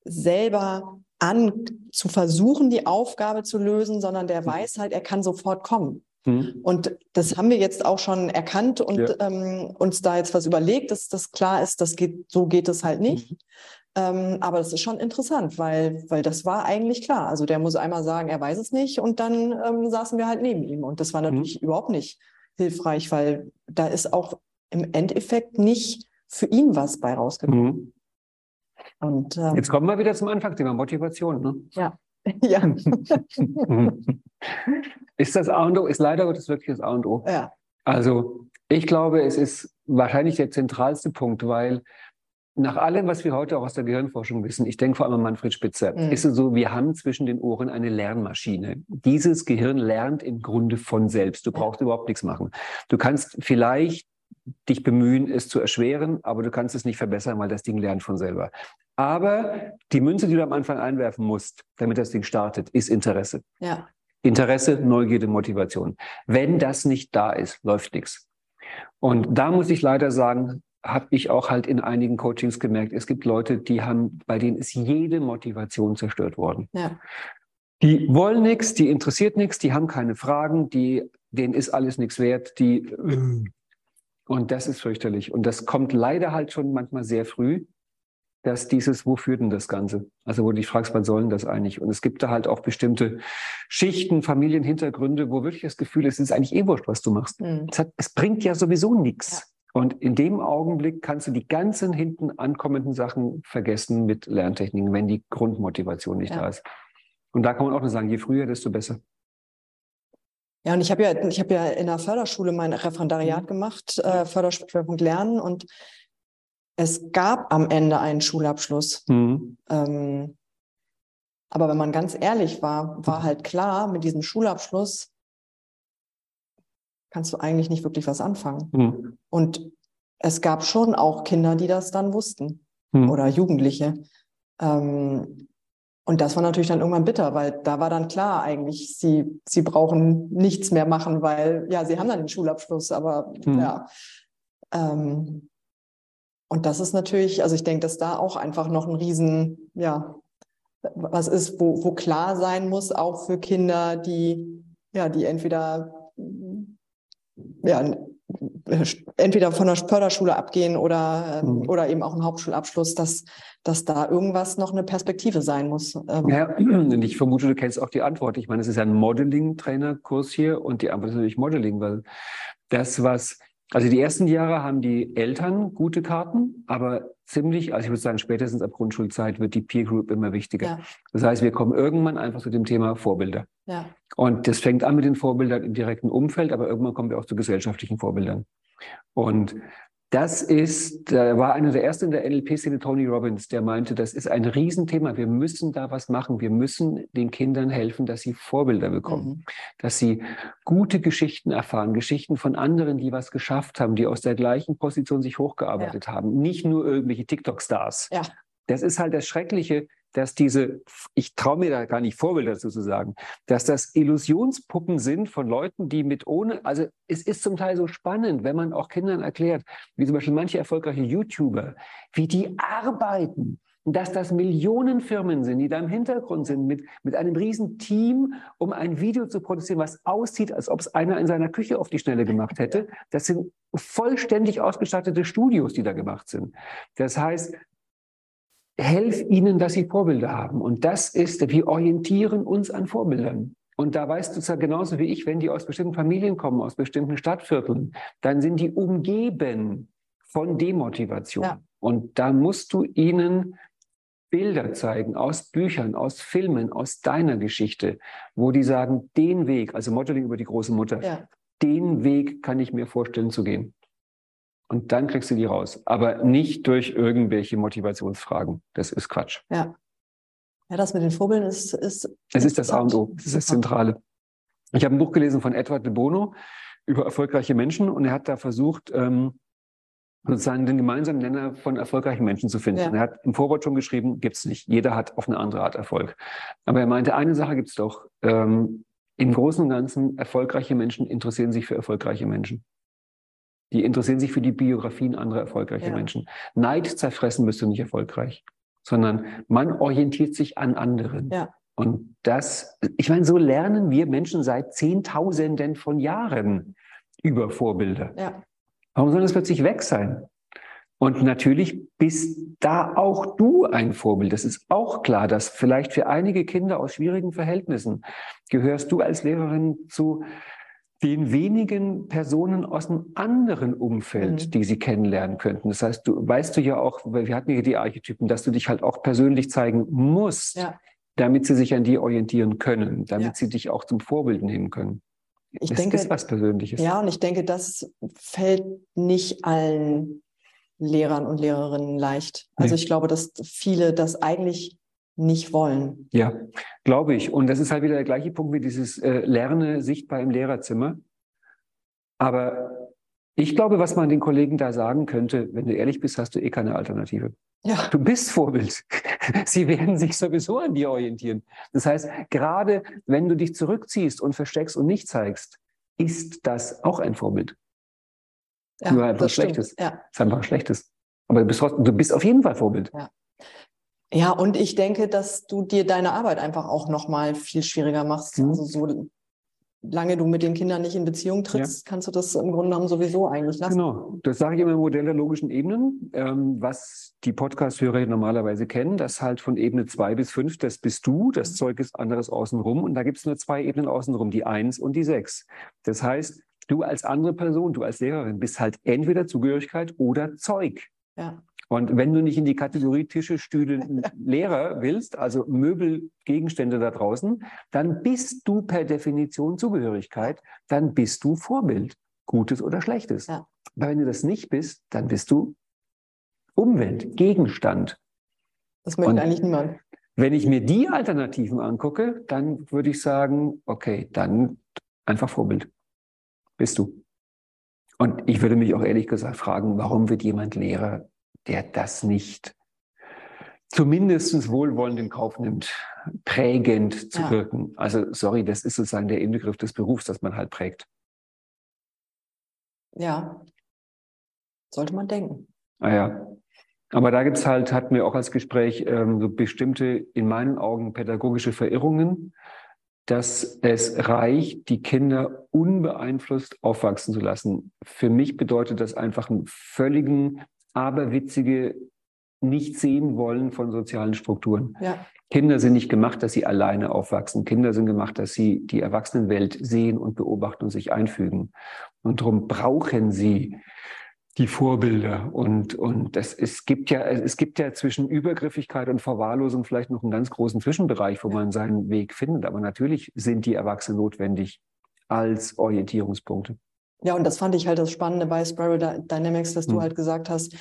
selber an zu versuchen, die Aufgabe zu lösen, sondern der weiß halt, er kann sofort kommen. Hm? Und das haben wir jetzt auch schon erkannt und Ja. ähm, uns da jetzt was überlegt, dass das klar ist, das geht, so geht es halt nicht. Ähm, aber das ist schon interessant, weil, weil das war eigentlich klar. Also der muss einmal sagen, er weiß es nicht und dann ähm, saßen wir halt neben ihm. Und das war natürlich überhaupt nicht hilfreich, weil da ist auch im Endeffekt nicht für ihn was bei rausgekommen. Und ähm, Jetzt kommen wir wieder zum Anfangsthema Motivation. Ne? ja. ist das A und O, ist leider Gottes wirklich das A und O. ja. Also ich glaube, es ist wahrscheinlich der zentralste Punkt, weil nach allem, was wir heute auch aus der Gehirnforschung wissen, ich denke vor allem an Manfred Spitzer, Mhm. ist es so, wir haben zwischen den Ohren eine Lernmaschine. Dieses Gehirn lernt im Grunde von selbst. Du brauchst überhaupt nichts machen. Du kannst vielleicht dich bemühen, es zu erschweren, aber du kannst es nicht verbessern, weil das Ding lernt von selber. Aber die Münze, die du am Anfang einwerfen musst, damit das Ding startet, ist Interesse. ja. Interesse, Neugierde, Motivation. Wenn das nicht da ist, läuft nichts. Und da muss ich leider sagen, habe ich auch halt in einigen Coachings gemerkt, es gibt Leute, die haben, bei denen ist jede Motivation zerstört worden. Ja. Die wollen nichts, die interessiert nichts, die haben keine Fragen, die, denen ist alles nichts wert, die und das ist fürchterlich. Und das kommt leider halt schon manchmal sehr früh, dass dieses, wo führt denn das Ganze? Also wo du dich fragst, was soll denn das eigentlich? Und es gibt da halt auch bestimmte Schichten, Familienhintergründe, wo wirklich das Gefühl ist, es ist eigentlich eh wurscht, was du machst. Mhm. Es, hat, es bringt ja sowieso nichts. Und in dem Augenblick kannst du die ganzen hinten ankommenden Sachen vergessen mit Lerntechniken, wenn die Grundmotivation nicht Ja. da ist. Und da kann man auch nur sagen, je früher, desto besser. Ja, und ich habe ja, ich habe ja in der Förderschule mein Mhm. Referendariat gemacht, äh, Förderschwerpunkt Lernen, und es gab am Ende einen Schulabschluss. Mhm. Ähm, aber wenn man ganz ehrlich war, Mhm. war halt klar, mit diesem Schulabschluss kannst du eigentlich nicht wirklich was anfangen. Mhm. Und es gab schon auch Kinder, die das dann wussten Mhm. oder Jugendliche. Ähm, und das war natürlich dann irgendwann bitter, weil da war dann klar eigentlich, sie, sie brauchen nichts mehr machen, weil ja, sie haben dann den Schulabschluss, aber Mhm. ja. Ähm, und das ist natürlich, also ich denke, dass da auch einfach noch ein Riesen, ja, was ist, wo, wo klar sein muss, auch für Kinder, die, ja, die entweder, ja, entweder von der Förderschule abgehen oder, Mhm. oder eben auch einen Hauptschulabschluss, dass, dass da irgendwas noch eine Perspektive sein muss. Ähm, Ja, und ich vermute, du kennst auch die Antwort. Ich meine, es ist ja ein Modeling-Trainerkurs hier und die Antwort ist natürlich Modeling, weil das, was, also die ersten Jahre haben die Eltern gute Karten, aber ziemlich, also ich würde sagen, spätestens ab Grundschulzeit wird die Peer Group immer wichtiger. Ja. Das heißt, wir kommen irgendwann einfach zu dem Thema Vorbilder. ja, Und das fängt an mit den Vorbildern im direkten Umfeld, aber irgendwann kommen wir auch zu gesellschaftlichen Vorbildern. Und Das ist, da war einer der ersten in der NLP-Szene, Tony Robbins, der meinte, das ist ein Riesenthema. Wir müssen da was machen. Wir müssen den Kindern helfen, dass sie Vorbilder bekommen, Mhm. dass sie gute Geschichten erfahren, Geschichten von anderen, die was geschafft haben, die aus der gleichen Position sich hochgearbeitet haben. Nicht nur irgendwelche TikTok-Stars. Ja. Das ist halt das Schreckliche, dass diese, ich traue mir da gar nicht Vorbilder dazu zu sagen, dass das Illusionspuppen sind von Leuten, die mit ohne, also es ist zum Teil so spannend, wenn man auch Kindern erklärt, wie zum Beispiel manche erfolgreiche YouTuber, wie die arbeiten. Dass das Millionenfirmen sind, die da im Hintergrund sind, mit, mit einem riesen Team, um ein Video zu produzieren, was aussieht, als ob es einer in seiner Küche auf die Schnelle gemacht hätte. Das sind vollständig ausgestattete Studios, die da gemacht sind. Das heißt, helf ihnen, dass sie Vorbilder haben. Und das ist, wir orientieren uns an Vorbildern. Und da weißt du es ja genauso wie ich, wenn die aus bestimmten Familien kommen, aus bestimmten Stadtvierteln, dann sind die umgeben von Demotivation. Ja. Und da musst du ihnen Bilder zeigen aus Büchern, aus Filmen, aus deiner Geschichte, wo die sagen, den Weg, also Modeling über die große Mutter, Ja. den Weg kann ich mir vorstellen zu gehen. Und dann kriegst du die raus. Aber nicht durch irgendwelche Motivationsfragen. Das ist Quatsch. Ja. Ja, das mit den Vorbildern ist, ist Es ist das A und O. Das ist das. Zentrale. Ich habe ein Buch gelesen von Edward de Bono über erfolgreiche Menschen und er hat da versucht, ähm, sozusagen den gemeinsamen Nenner von erfolgreichen Menschen zu finden. Ja. Er hat im Vorwort schon geschrieben, gibt's nicht. Jeder hat auf eine andere Art Erfolg. Aber er meinte, eine Sache gibt's doch. Ähm, Im Großen und Ganzen, erfolgreiche Menschen interessieren sich für erfolgreiche Menschen. Die interessieren sich für die Biografien anderer erfolgreicher Ja. Menschen. Neid zerfressen bist du nicht erfolgreich, sondern man orientiert sich an anderen. Ja. Und das, ich meine, so lernen wir Menschen seit Zehntausenden von Jahren über Vorbilder. Ja. Warum soll das plötzlich weg sein? Und natürlich bist da auch du ein Vorbild. Das ist auch klar, dass vielleicht für einige Kinder aus schwierigen Verhältnissen gehörst du als Lehrerin zu den wenigen Personen aus einem anderen Umfeld, Mhm. die sie kennenlernen könnten. Das heißt, du weißt du ja auch, weil wir hatten ja die Archetypen, dass du dich halt auch persönlich zeigen musst, Ja. damit sie sich an dir orientieren können, damit Ja. sie dich auch zum Vorbild nehmen können. Ich es denke, ist was Persönliches. ja, und ich denke, das fällt nicht allen Lehrern und Lehrerinnen leicht. Also Nee. ich glaube, dass viele das eigentlich nicht wollen. Ja, glaube ich. Und das ist halt wieder der gleiche Punkt wie dieses äh, Lerne sichtbar im Lehrerzimmer. Aber ich glaube, was man den Kollegen da sagen könnte, wenn du ehrlich bist, hast du eh keine Alternative. Ja. Du bist Vorbild. Sie werden sich sowieso an dir orientieren. Das heißt, gerade wenn du dich zurückziehst und versteckst und nicht zeigst, ist das auch ein Vorbild. ja Nur einfach das. Schlechtes. Ja. ist einfach ein schlechtes. Aber du bist, trotzdem, du bist auf jeden Fall Vorbild. Ja, und ich denke, dass du dir deine Arbeit einfach auch nochmal viel schwieriger machst. Mhm. Also so lange du mit den Kindern nicht in Beziehung trittst, kannst du das im Grunde genommen sowieso eigentlich lassen. Genau, das sage ich immer im Modell der logischen Ebenen, ähm, was die Podcast-Hörer normalerweise kennen, das halt von Ebene zwei bis fünf, das bist du, das Zeug ist anderes außenrum und da gibt es nur zwei Ebenen außenrum, die eins und die sechs. Das heißt, du als andere Person, du als Lehrerin bist halt entweder Zugehörigkeit oder Zeug. Ja. Und wenn du nicht in die Kategorie Tische, Stühle, Lehrer willst, also Möbel, Gegenstände da draußen, dann bist du per Definition Zugehörigkeit, dann bist du Vorbild, Gutes oder Schlechtes. Ja. Aber wenn du das nicht bist, dann bist du Umwelt, Gegenstand. Das möchte Und- eigentlich niemand. Wenn ich mir die Alternativen angucke, dann würde ich sagen, okay, dann einfach Vorbild. Bist du. Und ich würde mich auch ehrlich gesagt fragen, warum wird jemand Lehrer, der das nicht zumindest wohlwollend in Kauf nimmt, prägend zu Ja. wirken. Also sorry, das ist sozusagen der Inbegriff des Berufs, dass man halt prägt. Ja. Sollte man denken. Ah ja. Aber da gibt's halt, hatten wir auch als Gespräch, ähm, so bestimmte, in meinen Augen, pädagogische Verirrungen, dass es reicht, die Kinder unbeeinflusst aufwachsen zu lassen. Für mich bedeutet das einfach einen völligen, aberwitzige nicht sehen wollen von sozialen Strukturen. Ja. Kinder sind nicht gemacht, dass sie alleine aufwachsen. Kinder sind gemacht, dass sie die Erwachsenenwelt sehen und beobachten und sich einfügen. Und darum brauchen sie die Vorbilder. Und, und das, es, gibt ja, es gibt ja zwischen Übergriffigkeit und Verwahrlosung vielleicht noch einen ganz großen Zwischenbereich, wo man seinen Weg findet. Aber natürlich sind die Erwachsenen notwendig als Orientierungspunkte. Ja, und das fand ich halt das Spannende bei Spiral Dy- Dynamics, dass du Hm. halt gesagt hast,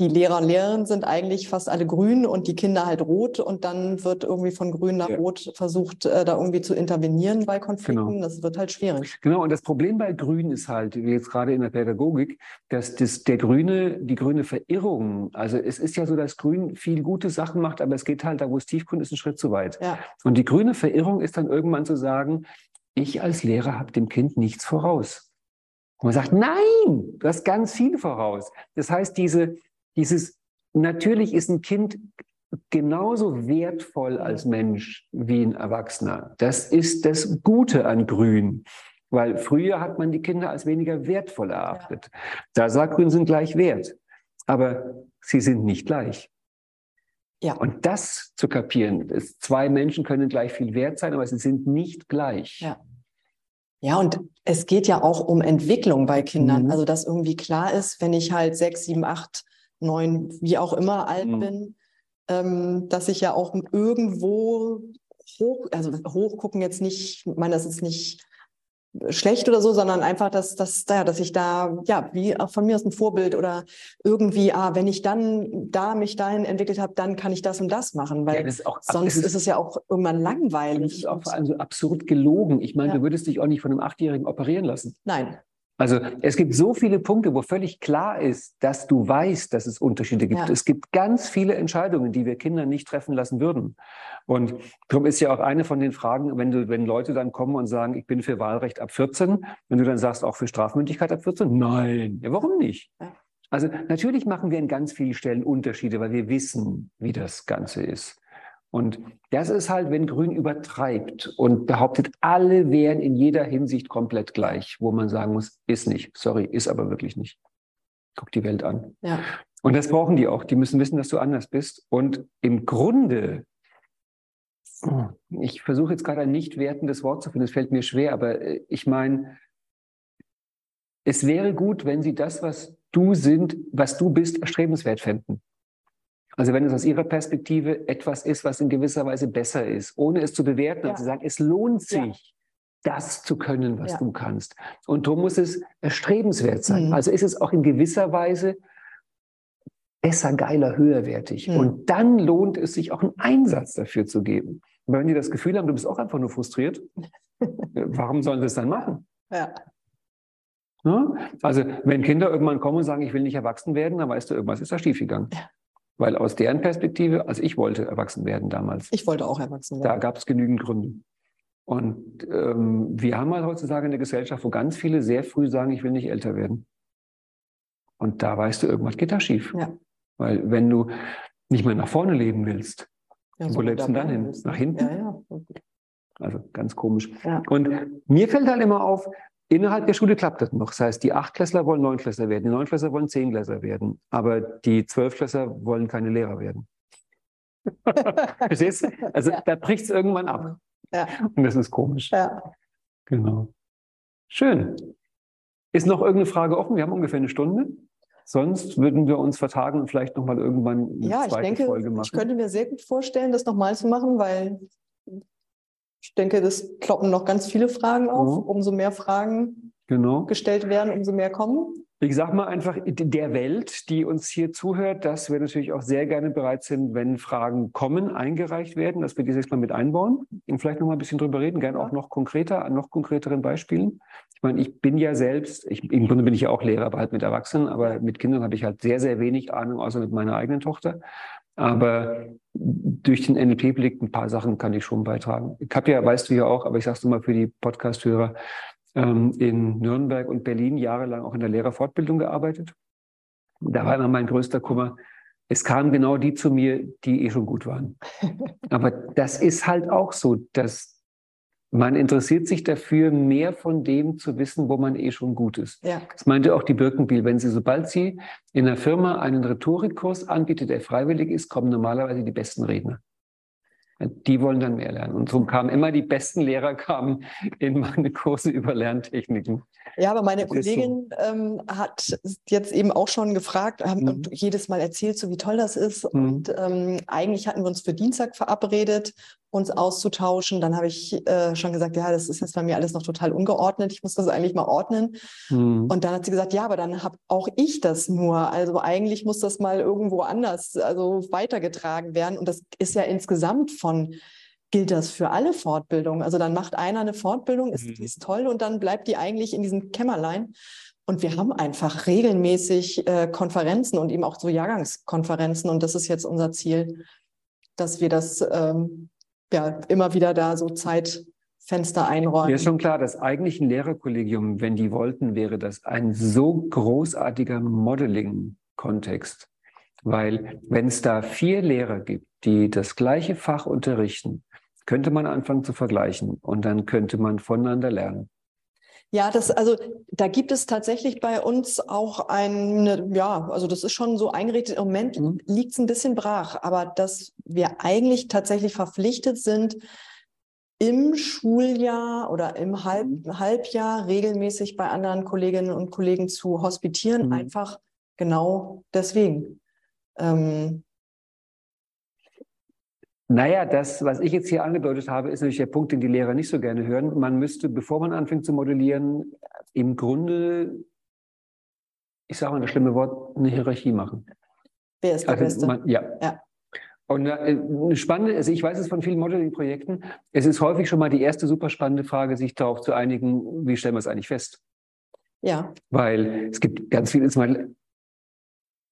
die Lehrer und Lehrerinnen sind eigentlich fast alle grün und die Kinder halt rot und dann wird irgendwie von grün nach Ja. rot versucht, äh, da irgendwie zu intervenieren bei Konflikten. Genau. Das wird halt schwierig. Genau, und das Problem bei Grün ist halt, wie jetzt gerade in der Pädagogik, dass das, der grüne, die grüne Verirrung, also es ist ja so, dass Grün viel gute Sachen macht, aber es geht halt da, wo es tiefgrün ist, einen Schritt zu weit. Ja, Und die grüne Verirrung ist dann irgendwann zu sagen, ich als Lehrer habe dem Kind nichts voraus. Und man sagt, nein, du hast ganz viel voraus. Das heißt, diese, dieses, natürlich ist ein Kind genauso wertvoll als Mensch wie ein Erwachsener. Das ist das Gute an Grün. Weil früher hat man die Kinder als weniger wertvoll erachtet. Da sagt Grün sind gleich wert. Aber sie sind nicht gleich. ja. Und das zu kapieren, ist, zwei Menschen können gleich viel wert sein, aber sie sind nicht gleich. Ja. Ja, und es geht ja auch um Entwicklung bei Kindern. Mhm. Also, dass irgendwie klar ist, wenn ich halt sechs, sieben, acht, neun, wie auch immer alt Mhm. bin, ähm, dass ich ja auch irgendwo hoch, also hochgucken jetzt nicht, ich meine, das ist nicht schlecht oder so, sondern einfach, dass, dass, ja, dass ich da, ja, wie auch von mir aus ein Vorbild oder irgendwie, ah, wenn ich dann da mich dahin entwickelt habe, dann kann ich das und das machen, weil Ja, das ist auch, sonst es ist es ja auch irgendwann langweilig. es ist auch vor allem so absurd gelogen. Ich meine, Ja. du würdest dich auch nicht von einem Achtjährigen operieren lassen. Nein, Also es gibt so viele Punkte, wo völlig klar ist, dass du weißt, dass es Unterschiede gibt. Ja. Es gibt ganz viele Entscheidungen, die wir Kinder nicht treffen lassen würden. Und darum ist ja auch eine von den Fragen, wenn du, wenn Leute dann kommen und sagen, ich bin für Wahlrecht ab 14, wenn du dann sagst, auch für Strafmündigkeit ab 14, nein, ja, warum nicht? Ja. Also natürlich machen wir an ganz vielen Stellen Unterschiede, weil wir wissen, wie das Ganze ist. Und das ist halt, wenn Grün übertreibt und behauptet, alle wären in jeder Hinsicht komplett gleich, wo man sagen muss, ist nicht. Sorry, ist aber wirklich nicht. Guck die Welt an. ja. Und das brauchen die auch. Die müssen wissen, dass du anders bist. Und im Grunde, ich versuche jetzt gerade ein nicht wertendes Wort zu finden, es fällt mir schwer, aber äh, ich meine, es wäre gut, wenn sie das, was du sind, was du bist, erstrebenswert fänden. Also wenn es aus ihrer Perspektive etwas ist, was in gewisser Weise besser ist, ohne es zu bewerten, Ja. und zu sagen, es lohnt sich, Ja. das zu können, was Ja. du kannst. Und darum muss es erstrebenswert sein. Mhm. Also ist es auch in gewisser Weise besser, geiler, höherwertig. Mhm. Und dann lohnt es sich auch einen Einsatz dafür zu geben. Aber wenn die das Gefühl haben, du bist auch einfach nur frustriert, äh, warum sollen sie es dann machen? Ja, Ne? Also wenn Kinder irgendwann kommen und sagen, ich will nicht erwachsen werden, dann weißt du, irgendwas ist da schiefgegangen. Ja. Weil aus deren Perspektive, also ich wollte erwachsen werden damals, ich wollte auch erwachsen da werden. gab es genügend Gründe. Und ähm, wir haben halt heutzutage eine Gesellschaft, wo ganz viele sehr früh sagen, ich will nicht älter werden. Und da weißt du, irgendwas geht da schief. Ja. Weil wenn du nicht mehr nach vorne leben willst, Ja, wo lebst du dann hin? Nach hinten? Ja, ja. also ganz komisch. Und mir fällt halt immer auf, innerhalb der Schule klappt das noch. Das heißt, die Achtklässler wollen Neunklässler werden, die Neunklässler wollen Zehnklässler werden, aber die Zwölfklässler wollen keine Lehrer werden. Verstehst du? Also Ja. da bricht es irgendwann ab. Ja. Und das ist komisch. ja. Genau. Schön. Ist noch irgendeine Frage offen? Wir haben ungefähr eine Stunde. Sonst würden wir uns vertagen und vielleicht nochmal irgendwann eine Ja, ich zweite denke, Folge machen. ich könnte mir sehr gut vorstellen, das nochmal zu machen, weil ich denke, das kloppen noch ganz viele Fragen auf. Mhm. Umso mehr Fragen genau. gestellt werden, umso mehr kommen. Ich sag mal einfach der Welt, die uns hier zuhört, dass wir natürlich auch sehr gerne bereit sind, wenn Fragen kommen, eingereicht werden, dass wir die jetzt mal mit einbauen und vielleicht noch mal ein bisschen drüber reden, gerne auch noch konkreter, an noch konkreteren Beispielen. Ich meine, ich bin ja selbst, ich, im Grunde bin ich ja auch Lehrer, aber halt mit Erwachsenen, aber mit Kindern habe ich halt sehr, sehr wenig Ahnung, außer mit meiner eigenen Tochter. Aber durch den NLP-Blick ein paar Sachen kann ich schon beitragen. Ich habe ja, weißt du ja auch, aber ich sage es mal für die Podcast-Hörer, ähm, in Nürnberg und Berlin jahrelang auch in der Lehrerfortbildung gearbeitet. Da war immer mein größter Kummer. Es kamen genau die zu mir, die eh schon gut waren. Aber das ist halt auch so, dass man interessiert sich dafür, mehr von dem zu wissen, wo man eh schon gut ist. Ja, Das meinte auch die Birkenbiel. Wenn sie, sobald sie in einer Firma einen Rhetorikkurs anbietet, der freiwillig ist, kommen normalerweise die besten Redner. Die wollen dann mehr lernen. Und so kamen immer die besten Lehrer kamen in meine Kurse über Lerntechniken. Ja, aber meine Das ist so. Kollegin ähm, hat jetzt eben auch schon gefragt ähm, Mhm. und jedes Mal erzählt, so wie toll das ist. Mhm. Und ähm, eigentlich hatten wir uns für Dienstag verabredet, uns auszutauschen. Dann habe ich äh, schon gesagt, ja, das ist jetzt bei mir alles noch total ungeordnet. Ich muss das eigentlich mal ordnen. Hm. Und dann hat sie gesagt, ja, aber dann habe auch ich das nur. Also eigentlich muss das mal irgendwo anders, also weitergetragen werden. Und das ist ja insgesamt von, gilt das für alle Fortbildungen. Also dann macht einer eine Fortbildung, ist, Mhm. ist toll und dann bleibt die eigentlich in diesem Kämmerlein. Und wir haben einfach regelmäßig äh, Konferenzen und eben auch so Jahrgangskonferenzen. Und das ist jetzt unser Ziel, dass wir das ähm, ja immer wieder da so Zeitfenster einräumen. Mir ist schon klar, das eigentliche Lehrerkollegium, wenn die wollten, wäre das ein so großartiger Modeling-Kontext. Weil wenn es da vier Lehrer gibt, die das gleiche Fach unterrichten, könnte man anfangen zu vergleichen und dann könnte man voneinander lernen. Ja, das, also da gibt es tatsächlich bei uns auch eine, ja, also das ist schon so eingerichtet. Im Moment Mhm. liegt es ein bisschen brach, aber dass wir eigentlich tatsächlich verpflichtet sind, im Schuljahr oder im Halb, Mhm. Halbjahr regelmäßig bei anderen Kolleginnen und Kollegen zu hospitieren, Mhm. einfach genau deswegen. Ähm, Naja, das, was ich jetzt hier angedeutet habe, ist natürlich der Punkt, den die Lehrer nicht so gerne hören. Man müsste, bevor man anfängt zu modellieren, im Grunde, ich sage mal das schlimme Wort, eine Hierarchie machen. wer ist der Also Beste? man, ja. Ja. Und äh, eine spannende, also ich weiß es von vielen Modeling-Projekten, es ist häufig schon mal die erste super spannende Frage, sich darauf zu einigen, wie stellen wir es eigentlich fest? ja, Weil es gibt ganz viele,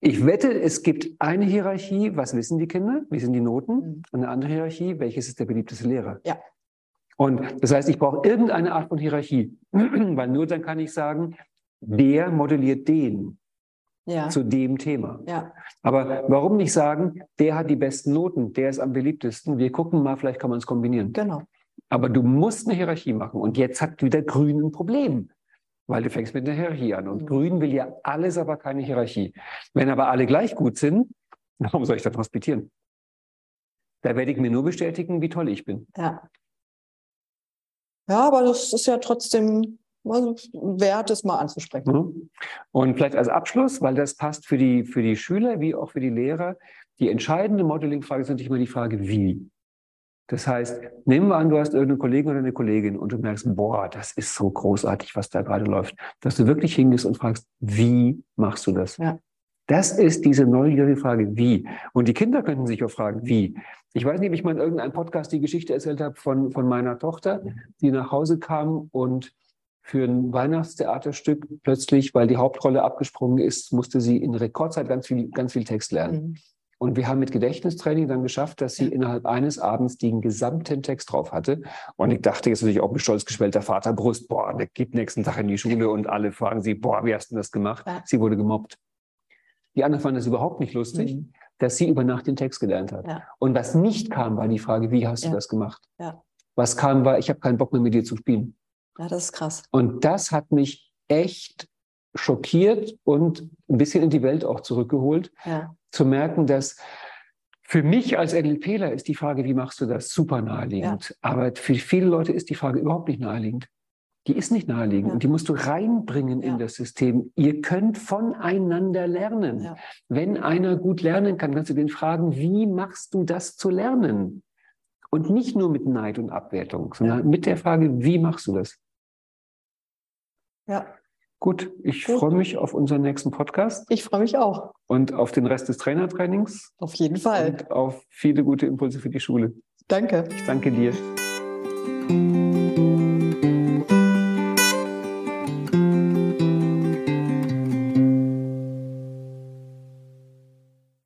ich wette, es gibt eine Hierarchie, was wissen die Kinder, wie sind die Noten, Mhm. und eine andere Hierarchie, welches ist der beliebteste Lehrer? Ja. Und das heißt, ich brauche irgendeine Art von Hierarchie, weil nur dann kann ich sagen, der modelliert den ja, zu dem Thema. ja, Aber warum nicht sagen, der hat die besten Noten, der ist am beliebtesten, wir gucken mal, vielleicht kann man es kombinieren. genau. Aber du musst eine Hierarchie machen. Und jetzt hat wieder Grün ein Problem, weil du fängst mit einer Hierarchie an. Und Mhm. Grün will ja alles, aber keine Hierarchie. Wenn aber alle gleich gut sind, warum soll ich dann hospitieren? Da werde ich mir nur bestätigen, wie toll ich bin. Ja. Ja, aber das ist ja trotzdem also, wert, es mal anzusprechen. Mhm. Und vielleicht als Abschluss, weil das passt für die, für die Schüler wie auch für die Lehrer, die entscheidende Modeling-Frage ist natürlich immer die Frage, wie. Das heißt, nehmen wir an, du hast irgendeinen Kollegen oder eine Kollegin und du merkst, boah, das ist so großartig, was da gerade läuft, dass du wirklich hingehst und fragst, wie machst du das? Ja. Das ist diese neugierige Frage, wie. Und die Kinder könnten sich auch fragen, wie. Ich weiß nicht, ob ich mal in irgendeinem Podcast die Geschichte erzählt habe von, von meiner Tochter, die nach Hause kam und für ein Weihnachtstheaterstück plötzlich, weil die Hauptrolle abgesprungen ist, musste sie in Rekordzeit ganz viel, ganz viel Text lernen. Mhm. Und wir haben mit Gedächtnistraining dann geschafft, dass sie innerhalb eines Abends den gesamten Text drauf hatte. Und ich dachte jetzt natürlich auch mit stolz geschwellter Vaterbrust, boah, der geht nächsten Tag in die Schule und alle fragen sie, boah, wie hast du das gemacht? Ja. Sie wurde gemobbt. Die anderen fanden das überhaupt nicht lustig, Mhm. dass sie über Nacht den Text gelernt hat. Ja. Und was nicht kam, war die Frage, wie hast du Ja. das gemacht? Was kam, war, ich habe keinen Bock mehr mit dir zu spielen. Ja, das ist krass. Und das hat mich echt schockiert und ein bisschen in die Welt auch zurückgeholt, Ja, zu merken, dass für mich als NLPler ist die Frage, wie machst du das, super naheliegend. Aber für viele Leute ist die Frage überhaupt nicht naheliegend. Die ist nicht naheliegend Ja. und die musst du reinbringen Ja. in das System. Ihr könnt voneinander lernen. Ja. Wenn einer gut lernen kann, kannst du den fragen, wie machst du das zu lernen? Und nicht nur mit Neid und Abwertung, sondern mit der Frage, wie machst du das? ja. Gut, ich Gut. freue mich auf unseren nächsten Podcast Ich freue mich auch. und auf den Rest des Trainertrainings Auf jeden Fall. und auf viele gute Impulse für die Schule. Danke. Ich danke dir.